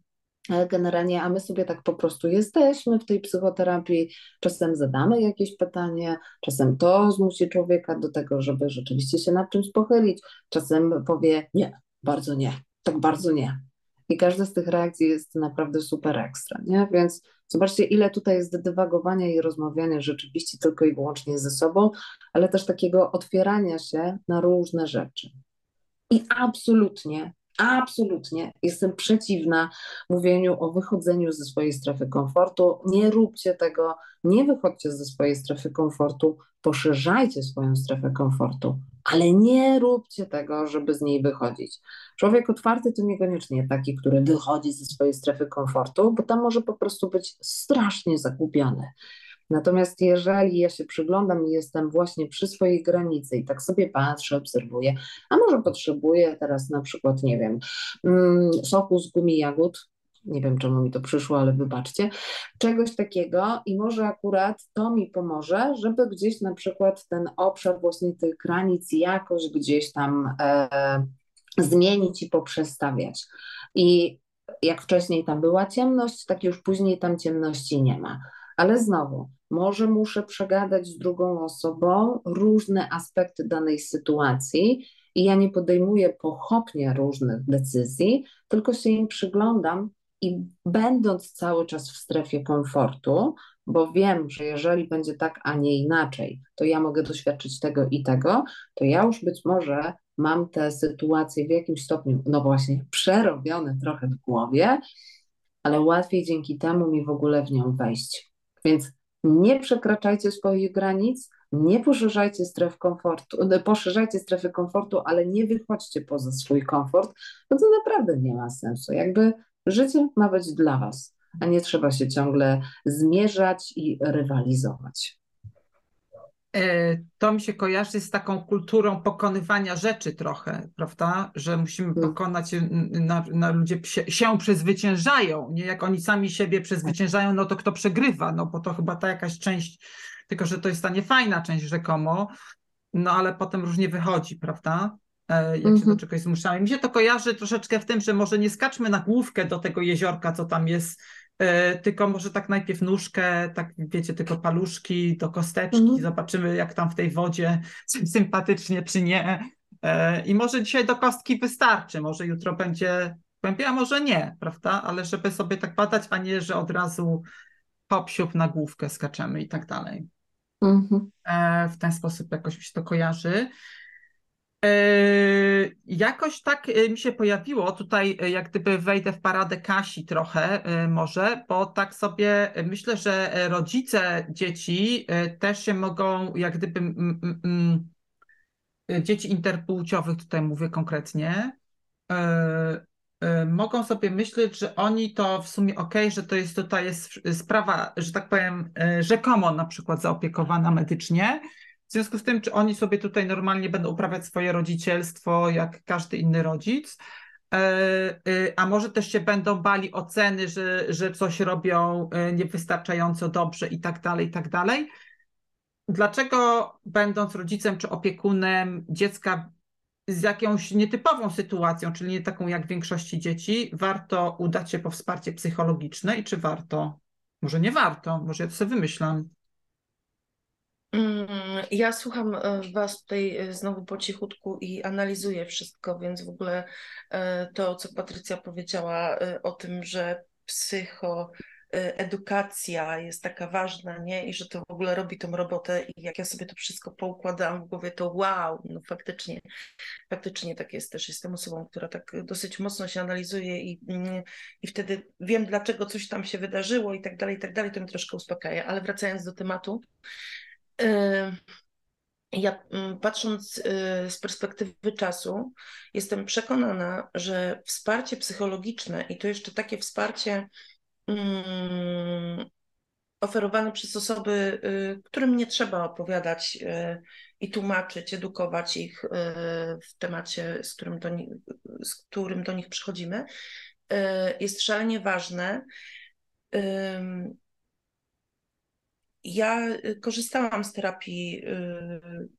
generalnie, a my sobie tak po prostu jesteśmy w tej psychoterapii. Czasem zadamy jakieś pytanie, czasem to zmusi człowieka do tego, żeby rzeczywiście się nad czymś pochylić, czasem powie nie, bardzo nie, tak bardzo nie. I każda z tych reakcji jest naprawdę super ekstra, nie? Więc zobaczcie, ile tutaj jest dywagowania i rozmawiania rzeczywiście tylko i wyłącznie ze sobą, ale też takiego otwierania się na różne rzeczy. I absolutnie, absolutnie jestem przeciwna mówieniu o wychodzeniu ze swojej strefy komfortu. Nie róbcie tego, nie wychodźcie ze swojej strefy komfortu, poszerzajcie swoją strefę komfortu, ale nie róbcie tego, żeby z niej wychodzić. Człowiek otwarty to niekoniecznie taki, który wychodzi ze swojej strefy komfortu, bo tam może po prostu być strasznie zagubiony. Natomiast jeżeli ja się przyglądam i jestem właśnie przy swojej granicy i tak sobie patrzę, obserwuję, a może potrzebuję teraz na przykład, nie wiem, mm, soku z gumi jagód, nie wiem czemu mi to przyszło, ale wybaczcie, czegoś takiego i może akurat to mi pomoże, żeby gdzieś na przykład ten obszar właśnie tych granic jakoś gdzieś tam e, zmienić i poprzestawiać. I jak wcześniej tam była ciemność, tak już później tam ciemności nie ma. Ale znowu, może muszę przegadać z drugą osobą różne aspekty danej sytuacji i ja nie podejmuję pochopnie różnych decyzji, tylko się im przyglądam i będąc cały czas w strefie komfortu, bo wiem, że jeżeli będzie tak, a nie inaczej, to ja mogę doświadczyć tego i tego, to ja już być może mam te sytuacje w jakimś stopniu, no właśnie, przerobione trochę w głowie, ale łatwiej dzięki temu mi w ogóle w nią wejść. Więc nie przekraczajcie swoich granic, nie poszerzajcie stref komfortu, poszerzajcie strefy komfortu, ale nie wychodźcie poza swój komfort, bo to naprawdę nie ma sensu. Jakby Życie ma być dla Was, a nie trzeba się ciągle zmierzać i rywalizować. E, to mi się kojarzy z taką kulturą pokonywania rzeczy trochę, prawda? Że musimy hmm. pokonać, na, na ludzie się, się, przezwyciężają, nie? Jak oni sami siebie przezwyciężają, no to kto przegrywa? No bo to chyba ta jakaś część, tylko że to jest ta niefajna część rzekomo, no ale potem różnie wychodzi, prawda? E, jak się do mhm. czegoś zmuszamy. Mi się to kojarzy troszeczkę w tym, że może nie skaczmy na główkę do tego jeziorka, co tam jest, tylko może tak najpierw nóżkę, tak wiecie, tylko paluszki do kosteczki, mhm. zobaczymy jak tam w tej wodzie, sympatycznie czy nie. E, I może dzisiaj do kostki wystarczy, może jutro będzie głębiej, a może nie, prawda? Ale żeby sobie tak badać, a nie, że od razu hop, siup na główkę skaczemy i tak dalej. Mhm. W ten sposób jakoś mi się to kojarzy. Yy, jakoś tak yy, mi się pojawiło, tutaj yy, jak gdyby wejdę w paradę Kasi trochę może, bo tak sobie myślę, że rodzice dzieci też się mogą jak gdyby dzieci interpłciowych, tutaj mówię konkretnie, mogą sobie myśleć, że oni to w sumie ok, że to jest tutaj jest sprawa, że tak powiem, rzekomo na przykład zaopiekowana medycznie, W związku z tym, czy oni sobie tutaj normalnie będą uprawiać swoje rodzicielstwo jak każdy inny rodzic, e, e, a może też się będą bali oceny, że, że coś robią e, niewystarczająco dobrze i tak dalej, i tak dalej. Dlaczego będąc rodzicem czy opiekunem dziecka z jakąś nietypową sytuacją, czyli nie taką jak większości dzieci, warto udać się po wsparcie psychologiczne i czy warto? Może nie warto, może ja to sobie wymyślam. Mm, ja słucham e, Was tutaj e, znowu po cichutku i analizuję wszystko, więc w ogóle e, to, co Patrycja powiedziała o tym, że psycho edukacja jest taka ważna, nie? I że to w ogóle robi tą robotę i jak ja sobie to wszystko poukładałam w głowie, to wow, no faktycznie, faktycznie tak jest też. Jestem osobą, która tak dosyć mocno się analizuje i, mm, i wtedy wiem, dlaczego coś tam się wydarzyło i tak dalej, i tak dalej, to mnie troszkę uspokaja. Ale wracając do tematu, ja patrząc y, z perspektywy czasu, jestem przekonana, że wsparcie psychologiczne i to jeszcze takie wsparcie oferowane przez osoby, y, którym nie trzeba opowiadać y, i tłumaczyć, edukować ich w temacie, z którym do, nich, z którym do nich przychodzimy, jest szalenie ważne ja y, korzystałam z terapii, y,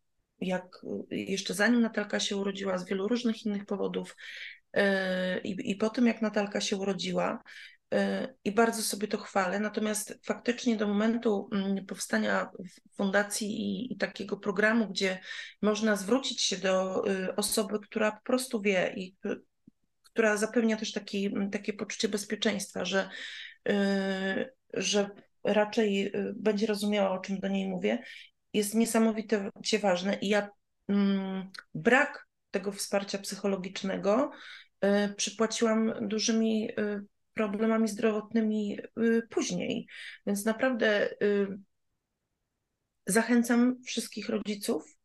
jak jeszcze zanim Natalka się urodziła, z wielu różnych innych powodów. Y, I, i po tym, jak Natalka się urodziła, i bardzo sobie to chwalę. Natomiast faktycznie do momentu mm, powstania fundacji i, i, takiego programu, gdzie można zwrócić się do osoby, która po prostu wie i która zapewnia też taki, takie poczucie bezpieczeństwa, że, że raczej y, będzie rozumiała, o czym do niej mówię, jest niesamowicie ważne i ja mm, brak tego wsparcia psychologicznego y, przypłaciłam dużymi y, problemami zdrowotnymi później. Więc naprawdę zachęcam wszystkich rodziców,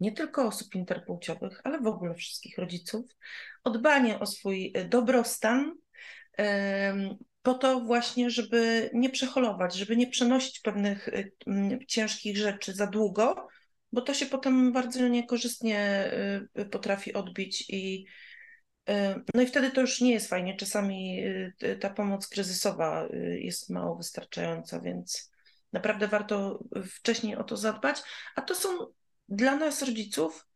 nie tylko osób interpłciowych, ale w ogóle wszystkich rodziców, o dbanie o swój dobrostan, po to właśnie, żeby nie przeholować, żeby nie przenosić pewnych y, ciężkich rzeczy za długo, bo to się potem bardzo niekorzystnie y, potrafi odbić i y, no i wtedy to już nie jest fajnie. Czasami ta pomoc kryzysowa jest mało wystarczająca, więc naprawdę warto wcześniej o to zadbać. A to są dla nas rodziców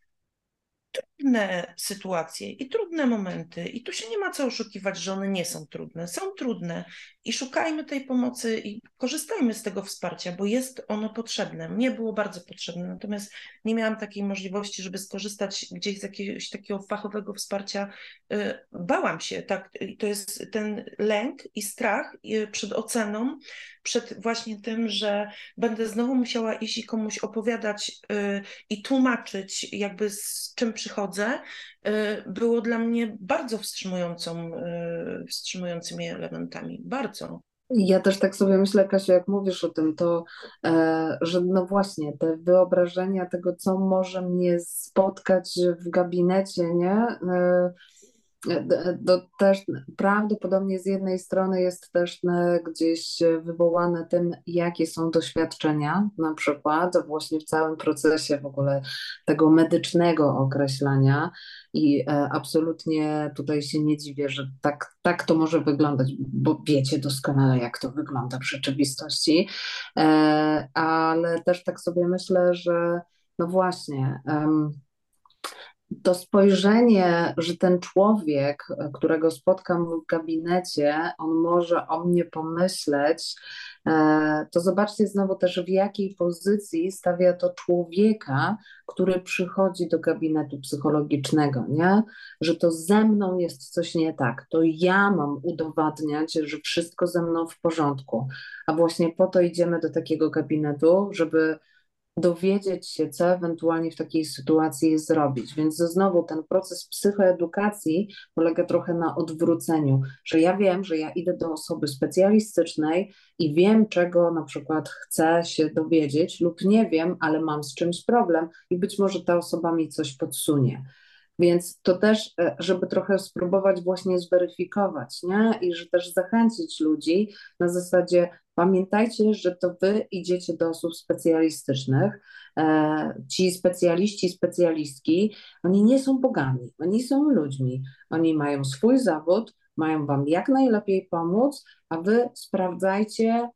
trudne sytuacje i trudne momenty, i tu się nie ma co oszukiwać, że one nie są trudne. Są trudne i szukajmy tej pomocy i korzystajmy z tego wsparcia, bo jest ono potrzebne. Mnie było bardzo potrzebne, natomiast nie miałam takiej możliwości, żeby skorzystać gdzieś z jakiegoś takiego fachowego wsparcia. Y, bałam się, tak, to jest ten lęk i strach y, przed oceną, przed właśnie tym, że będę znowu musiała iść i komuś opowiadać y, i tłumaczyć, jakby z czym przychodzę, było dla mnie bardzo wstrzymującą, wstrzymującymi elementami. Bardzo. Ja też tak sobie myślę, Kasiu, jak mówisz o tym, to e, że no właśnie te wyobrażenia tego, co może mnie spotkać w gabinecie, nie? E, to też prawdopodobnie z jednej strony jest też gdzieś wywołane tym, jakie są doświadczenia, na przykład właśnie w całym procesie w ogóle tego medycznego określania i e, absolutnie tutaj się nie dziwię, że tak, tak to może wyglądać, bo wiecie doskonale, jak to wygląda w rzeczywistości, e, ale też tak sobie myślę, że no właśnie, to spojrzenie, że ten człowiek, którego spotkam w gabinecie, on może o mnie pomyśleć, e, to zobaczcie znowu też, w jakiej pozycji stawia to człowieka, który przychodzi do gabinetu psychologicznego, nie? Że to ze mną jest coś nie tak, to ja mam udowadniać, że wszystko ze mną w porządku. A właśnie po to idziemy do takiego gabinetu, żeby dowiedzieć się, co ewentualnie w takiej sytuacji zrobić. Więc znowu ten proces psychoedukacji polega trochę na odwróceniu, że ja wiem, że ja idę do osoby specjalistycznej i wiem, czego na przykład chcę się dowiedzieć, lub nie wiem, ale mam z czymś problem i być może ta osoba mi coś podsunie. Więc to też, e, żeby trochę spróbować właśnie zweryfikować, nie? I że też zachęcić ludzi na zasadzie, pamiętajcie, że to wy idziecie do osób specjalistycznych. E, ci specjaliści, specjalistki, oni nie są bogami, oni są ludźmi. Oni mają swój zawód, mają wam jak najlepiej pomóc, a wy sprawdzajcie,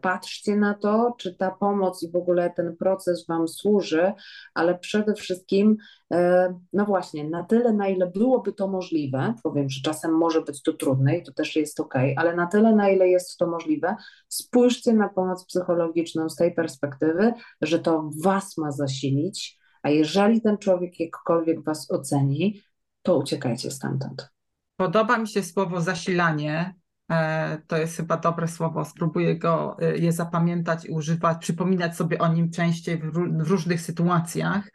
patrzcie na to, czy ta pomoc i w ogóle ten proces Wam służy, ale przede wszystkim, e, no właśnie, na tyle, na ile byłoby to możliwe, powiem, że czasem może być to trudne i to też jest ok, ale na tyle, na ile jest to możliwe, spójrzcie na pomoc psychologiczną z tej perspektywy, że to Was ma zasilić, a jeżeli ten człowiek jakkolwiek Was oceni, to uciekajcie stamtąd. Podoba mi się słowo zasilanie, to jest chyba dobre słowo. Spróbuję go e, je zapamiętać i używać, przypominać sobie o nim częściej w, różnych sytuacjach.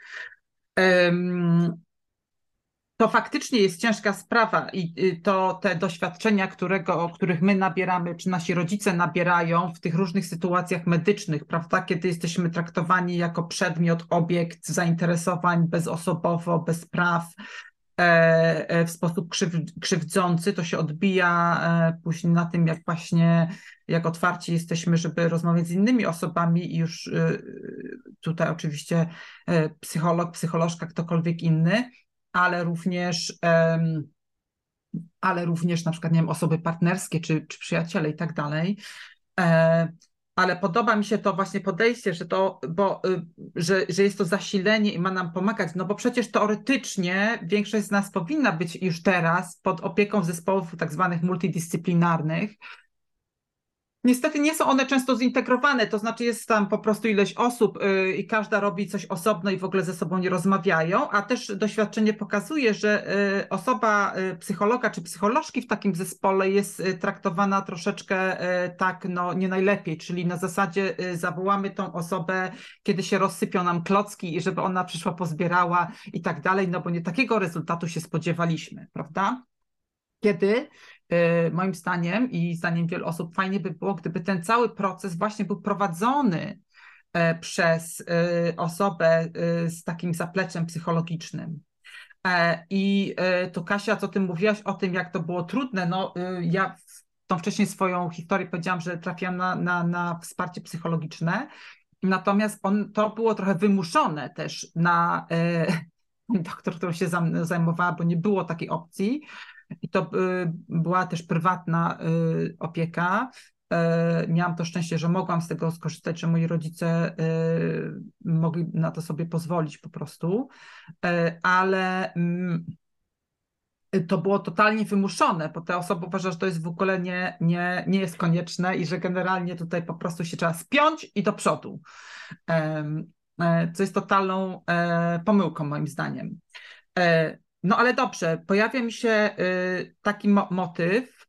To faktycznie jest ciężka sprawa i to te doświadczenia, którego, których my nabieramy, czy nasi rodzice nabierają w tych różnych sytuacjach medycznych, prawda, kiedy jesteśmy traktowani jako przedmiot, obiekt zainteresowań bezosobowo, bez praw, E, e, w sposób krzywdzący, to się odbija e, później na tym, jak właśnie, jak otwarci jesteśmy, żeby rozmawiać z innymi osobami i już tutaj oczywiście psycholog, psycholożka, ktokolwiek inny, ale również ale również na przykład, nie wiem, osoby partnerskie czy, czy przyjaciele i tak dalej ale podoba mi się to właśnie podejście, że, to, bo, y, że, że jest to zasilenie i ma nam pomagać, no bo przecież teoretycznie większość z nas powinna być już teraz pod opieką zespołów tak zwanych multidyscyplinarnych, Niestety nie są one często zintegrowane, to znaczy jest tam po prostu ileś osób yy, i każda robi coś osobno i w ogóle ze sobą nie rozmawiają, a też doświadczenie pokazuje, że yy, osoba yy, psychologa czy psycholożki w takim zespole jest y, traktowana troszeczkę y, tak no nie najlepiej, czyli na zasadzie y, zawołamy tą osobę, kiedy się rozsypią nam klocki i żeby ona przyszła, pozbierała i tak dalej, no bo nie takiego rezultatu się spodziewaliśmy, prawda? Kiedy Y, moim zdaniem i zdaniem wielu osób fajnie by było, gdyby ten cały proces właśnie był prowadzony e, przez y, osobę y, z takim zapleczem psychologicznym. E, I to Kasia, co ty mówiłaś o tym, jak to było trudne, no ja tą wcześniej swoją historię powiedziałam, że trafiłam na, na, na wsparcie psychologiczne, natomiast on, to było trochę wymuszone też na e, doktor, którą się zajmowała, bo nie było takiej opcji, i to y, była też prywatna y, opieka. Y, miałam to szczęście, że mogłam z tego skorzystać, że moi rodzice mogli na to sobie pozwolić po prostu, ale mm, to było totalnie wymuszone, bo ta osoba uważa, że to jest w ogóle nie, nie, nie jest konieczne i że generalnie tutaj po prostu się trzeba spiąć i do przodu. Co jest totalną e, pomyłką moim zdaniem. No ale dobrze, pojawia mi się y, taki mo motyw,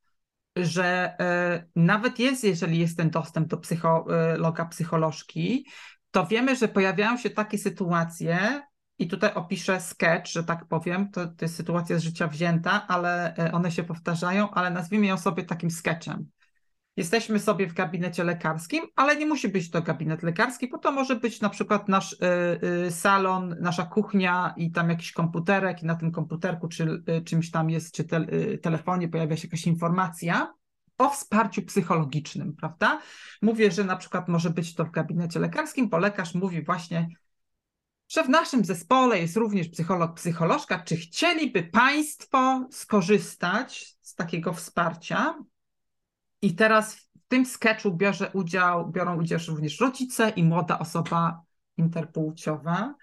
że y, nawet jest, jeżeli jest ten dostęp do psychologa, psycholożki, to wiemy, że pojawiają się takie sytuacje, i tutaj opiszę sketch, że tak powiem, to, to jest sytuacja z życia wzięta, ale y, one się powtarzają, ale nazwijmy ją sobie takim sketchem jesteśmy sobie w gabinecie lekarskim, ale nie musi być to gabinet lekarski, bo to może być na przykład nasz y, y, salon, nasza kuchnia i tam jakiś komputerek i na tym komputerku czy y, czymś tam jest, czy te, telefonie pojawia się jakaś informacja o wsparciu psychologicznym, prawda? Mówię, że na przykład może być to w gabinecie lekarskim, bo lekarz mówi właśnie, że w naszym zespole jest również psycholog, psycholożka. Czy chcieliby Państwo skorzystać z takiego wsparcia? I teraz w tym sketchu bierze udział, biorą udział również rodzice i młoda osoba interpłciowa.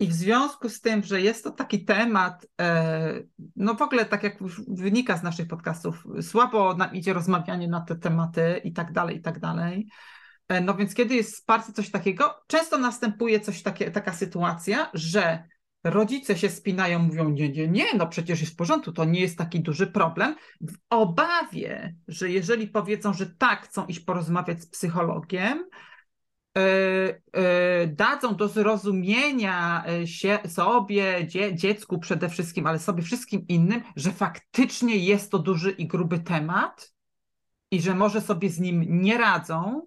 I w związku z tym, że jest to taki temat, e, no w ogóle tak jak wynika z naszych podcastów, słabo nam idzie rozmawianie na te tematy i tak dalej, i tak dalej. E, no więc kiedy jest wsparcie coś takiego, często następuje coś takie, taka sytuacja, że rodzice się spinają, mówią nie, nie, nie, no przecież jest w porządku, to nie jest taki duży problem, w obawie, że jeżeli powiedzą, że tak, chcą iść porozmawiać z psychologiem, yy, yy, dadzą do zrozumienia e, się, sobie, dzie, dziecku przede wszystkim, ale sobie wszystkim innym, że faktycznie jest to duży i gruby temat i że może sobie z nim nie radzą,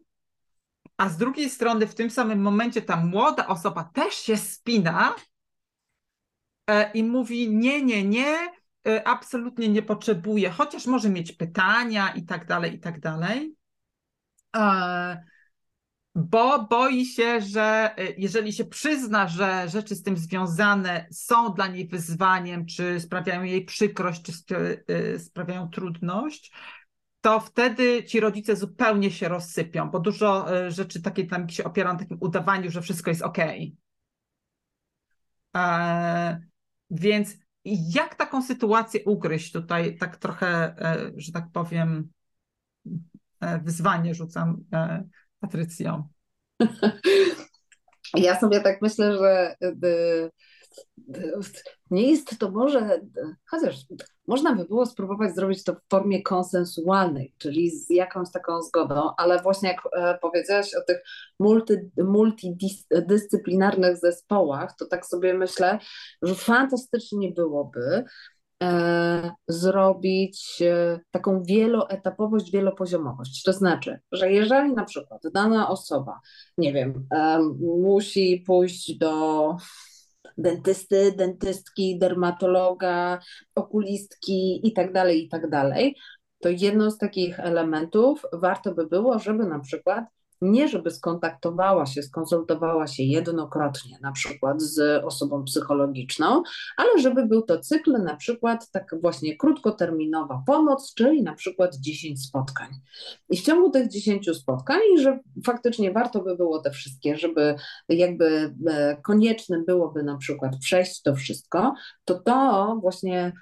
a z drugiej strony w tym samym momencie ta młoda osoba też się spina, i mówi nie, nie, nie, e, absolutnie nie potrzebuje, chociaż może mieć pytania i tak dalej, i tak dalej. bo boi się, że jeżeli się przyzna, że rzeczy z tym związane są dla niej wyzwaniem, czy sprawiają jej przykrość, czy sprawiają trudność, to wtedy ci rodzice zupełnie się rozsypią, bo dużo rzeczy takie tam się opiera na takim udawaniu, że wszystko jest ok. Więc jak taką sytuację ugryźć tutaj, tak trochę, e, że tak powiem, e, wyzwanie rzucam e, Patrycją. Ja sobie tak myślę, że nie jest to może, chociaż można by było spróbować zrobić to w formie konsensualnej, czyli z jakąś taką zgodą, ale właśnie jak e, powiedziałaś o tych multi, multidyscyplinarnych zespołach, to tak sobie myślę, że fantastycznie byłoby e, zrobić e, taką wieloetapowość, wielopoziomowość. To znaczy, że jeżeli na przykład dana osoba, nie wiem, musi pójść do dentysty, dentystki, dermatologa, okulistki itd., tak itd., tak to jedno z takich elementów warto by było, żeby na przykład nie żeby skontaktowała się, skonsultowała się jednokrotnie, na przykład z osobą psychologiczną, ale żeby był to cykl, na przykład tak właśnie krótkoterminowa pomoc, czyli na przykład 10 spotkań. I w ciągu tych 10 spotkań, że faktycznie warto by było te wszystkie, żeby jakby e, koniecznym byłoby na przykład przejść to wszystko, to to właśnie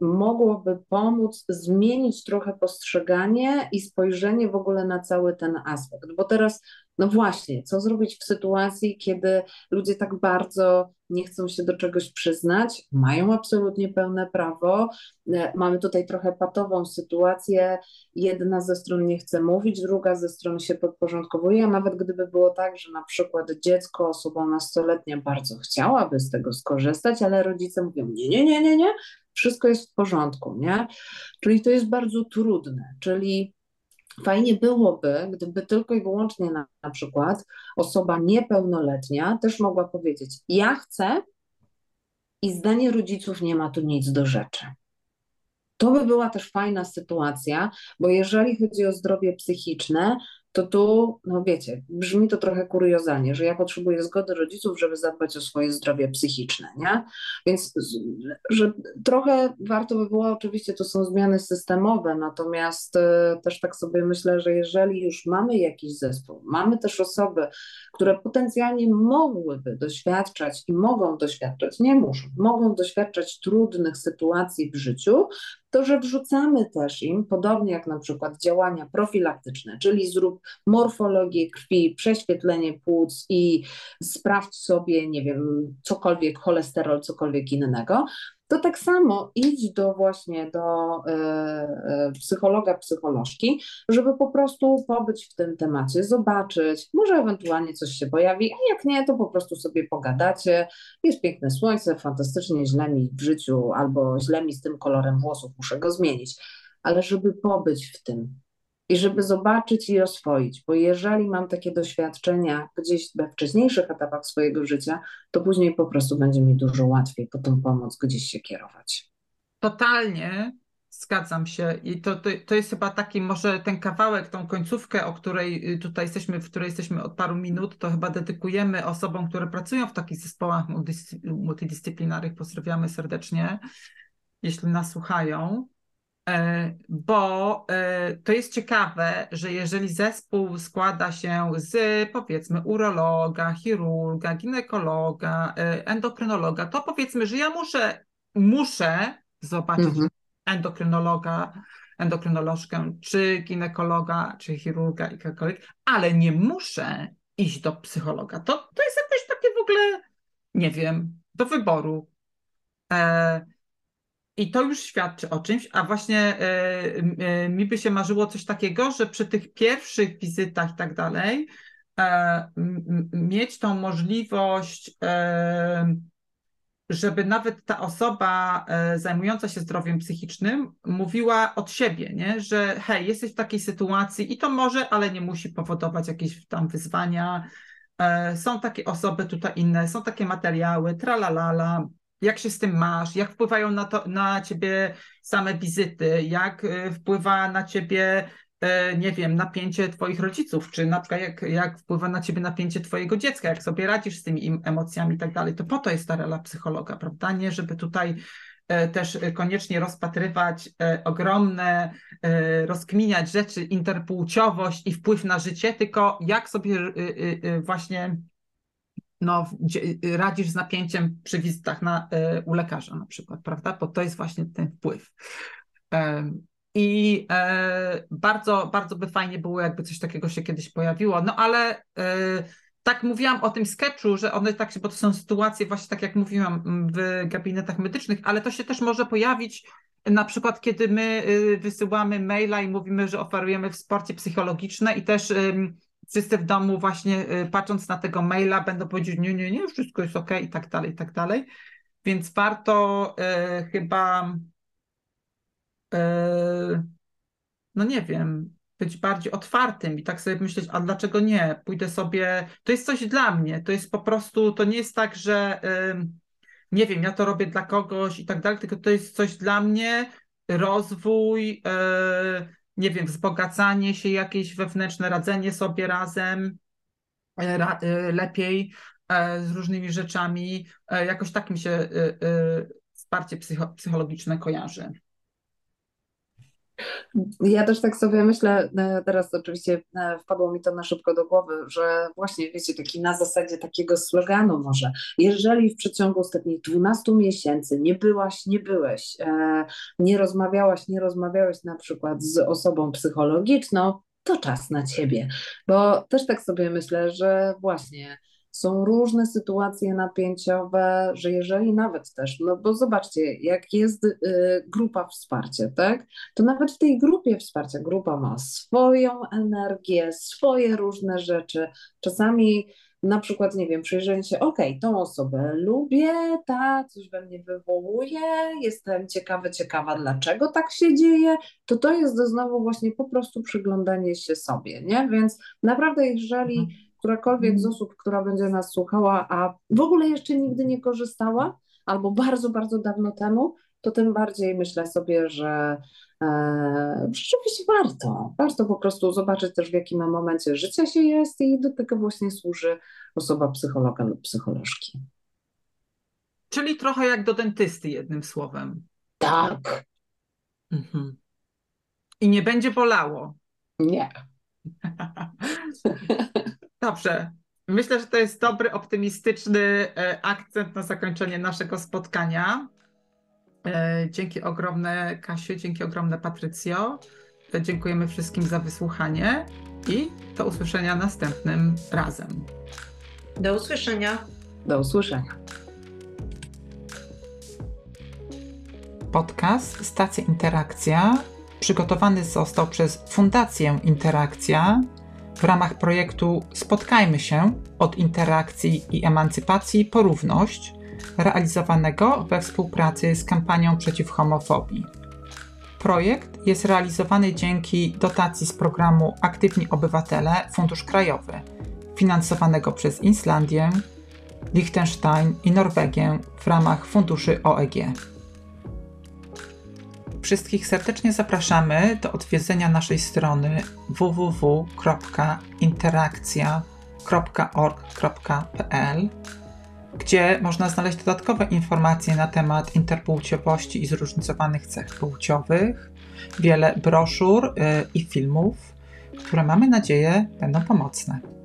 mogłoby pomóc zmienić trochę postrzeganie i spojrzenie w ogóle na cały ten aspekt. Bo teraz, no właśnie, co zrobić w sytuacji, kiedy ludzie tak bardzo nie chcą się do czegoś przyznać, mają absolutnie pełne prawo. E, mamy tutaj trochę patową sytuację. Jedna ze stron nie chce mówić, druga ze stron się podporządkowuje, a nawet gdyby było tak, że na przykład dziecko, osoba nastoletnia bardzo chciałaby z tego skorzystać, ale rodzice mówią: Nie, nie, nie, nie, nie, wszystko jest w porządku, nie? Czyli to jest bardzo trudne, czyli fajnie byłoby, gdyby tylko i wyłącznie na, na przykład osoba niepełnoletnia też mogła powiedzieć, ja chcę i zdanie rodziców nie ma tu nic do rzeczy. To by była też fajna sytuacja, bo jeżeli chodzi o zdrowie psychiczne, to tu, no wiecie, brzmi to trochę kuriozalnie, że ja potrzebuję zgody rodziców, żeby zadbać o swoje zdrowie psychiczne, nie? Więc, że trochę warto by było, oczywiście to są zmiany systemowe, natomiast e, też tak sobie myślę, że jeżeli już mamy jakiś zespół, mamy też osoby, które potencjalnie mogłyby doświadczać i mogą doświadczać, nie muszą, mogą doświadczać trudnych sytuacji w życiu, to że wrzucamy też im, podobnie jak na przykład działania profilaktyczne, czyli zrób morfologię krwi, prześwietlenie płuc i sprawdź sobie, nie wiem, cokolwiek, cholesterol, cokolwiek innego, to tak samo idź do właśnie do y, psychologa, psycholożki, żeby po prostu pobyć w tym temacie, zobaczyć, może ewentualnie coś się pojawi, a jak nie, to po prostu sobie pogadacie, jest piękne słońce, fantastycznie źle mi w życiu albo źle mi z tym kolorem włosów, muszę go zmienić, ale żeby pobyć w tym, i żeby zobaczyć i oswoić, bo jeżeli mam takie doświadczenia gdzieś we wcześniejszych etapach swojego życia, to później po prostu będzie mi dużo łatwiej po tą pomoc gdzieś się kierować. Totalnie. Zgadzam się. I to, to, to jest chyba taki, może ten kawałek, tą końcówkę, o której y, tutaj jesteśmy, w której jesteśmy od paru minut, to chyba dedykujemy osobom, które pracują w takich zespołach multidyscyplinarnych. Pozdrawiamy serdecznie, jeśli nas słuchają. E, bo e, to jest ciekawe, że jeżeli zespół składa się z powiedzmy urologa, chirurga, ginekologa, e, endokrynologa, to powiedzmy, że ja muszę, muszę zobaczyć mhm. endokrynologa, endokrynolożkę, czy ginekologa, czy chirurga i jakkolwiek, ale nie muszę iść do psychologa. To, to jest jakoś takie w ogóle, nie wiem, do wyboru. I to już świadczy o czymś, a właśnie y, y, mi by się marzyło coś takiego, że przy tych pierwszych wizytach i tak dalej, e, mieć tą możliwość, e, żeby nawet ta osoba zajmująca się zdrowiem psychicznym mówiła od siebie, nie? że hej, jesteś w takiej sytuacji i to może, ale nie musi powodować jakieś tam wyzwania. Są takie osoby tutaj inne, są takie materiały, tralalala, jak się z tym masz, jak wpływają na, to, na ciebie same wizyty, jak y, wpływa na ciebie e, nie wiem, napięcie twoich rodziców, czy na przykład jak, jak wpływa na ciebie napięcie twojego dziecka, jak sobie radzisz z tymi emocjami i tak dalej, to po to jest ta rola psychologa, prawda? Nie, żeby tutaj e, też koniecznie rozpatrywać ogromne, rozkminiać rzeczy, interpłciowość i wpływ na życie, tylko jak sobie właśnie no, radzisz z napięciem przy wizytach na, u lekarza na przykład, prawda? Bo to jest właśnie ten wpływ. I e, bardzo, bardzo by fajnie było, jakby coś takiego się kiedyś pojawiło. No ale e, tak mówiłam o tym sketchu, że one tak się, bo to są sytuacje właśnie tak jak mówiłam w gabinetach medycznych, ale to się też może pojawić na przykład, kiedy my y, wysyłamy maila i mówimy, że oferujemy wsparcie psychologiczne i też wszyscy w domu właśnie y, patrząc na tego maila będą powiedzieć nie, nie, nie, wszystko jest ok i tak dalej, i tak dalej. Więc warto y, chyba E, no nie wiem, być bardziej otwartym i tak sobie myśleć, a dlaczego nie? Pójdę sobie, to jest coś dla mnie, to jest po prostu, to nie jest tak, że nie wiem, ja to robię dla kogoś i tak dalej, tylko to jest coś dla mnie, rozwój, e, nie wiem, wzbogacanie się, jakieś wewnętrzne radzenie sobie razem e, lepiej z różnymi rzeczami. Jakoś tak mi się wsparcie psychologiczne kojarzy. Ja też tak sobie myślę, e, teraz oczywiście e, wpadło mi to na szybko do głowy, że właśnie wiecie, taki na zasadzie takiego sloganu może, jeżeli w przeciągu ostatnich 12 miesięcy nie byłaś, nie byłeś, e, nie rozmawiałaś, nie rozmawiałeś na przykład z osobą psychologiczną, to czas na ciebie. Bo też tak sobie myślę, że właśnie są różne sytuacje napięciowe, że jeżeli nawet też, no bo zobaczcie, jak jest y, grupa wsparcia, tak, to nawet w tej grupie wsparcia grupa ma swoją energię, swoje różne rzeczy. Czasami na przykład, nie wiem, przyjrzenie się, ok, tą osobę lubię, ta coś we mnie wywołuje, jestem ciekawy, ciekawa, dlaczego tak się dzieje, to to jest znowu właśnie po prostu przyglądanie się sobie, nie? Więc naprawdę, jeżeli mhm którakolwiek z mhm. osób, która będzie nas słuchała, a w ogóle jeszcze nigdy nie korzystała, albo bardzo, bardzo dawno temu, to tym bardziej myślę sobie, że e, rzeczywiście warto. Warto po prostu zobaczyć też, w jakim momencie życia się jest i do tego właśnie służy osoba psychologa lub psycholożki. Czyli trochę jak do dentysty, jednym słowem. Tak. Mhm. I nie będzie bolało. Nie. Dobrze. Myślę, że to jest dobry, optymistyczny e, akcent na zakończenie naszego spotkania. E, dzięki ogromne Kasiu, dzięki ogromne Patrycjo. E, dziękujemy wszystkim za wysłuchanie i do usłyszenia następnym razem. Do usłyszenia. Do usłyszenia. Podcast Stacja Interakcja przygotowany został przez Fundację Interakcja w ramach projektu Spotkajmy się od interakcji i emancypacji po równość, realizowanego we współpracy z kampanią przeciw homofobii. Projekt jest realizowany dzięki dotacji z programu Aktywni Obywatele Fundusz Krajowy, finansowanego przez Islandię, Liechtenstein i Norwegię w ramach funduszy OEG. Wszystkich serdecznie zapraszamy do odwiedzenia naszej strony www.interakcja.org.pl, gdzie można znaleźć dodatkowe informacje na temat interpłciowości i zróżnicowanych cech płciowych, wiele broszur y, i filmów, które mamy nadzieję będą pomocne.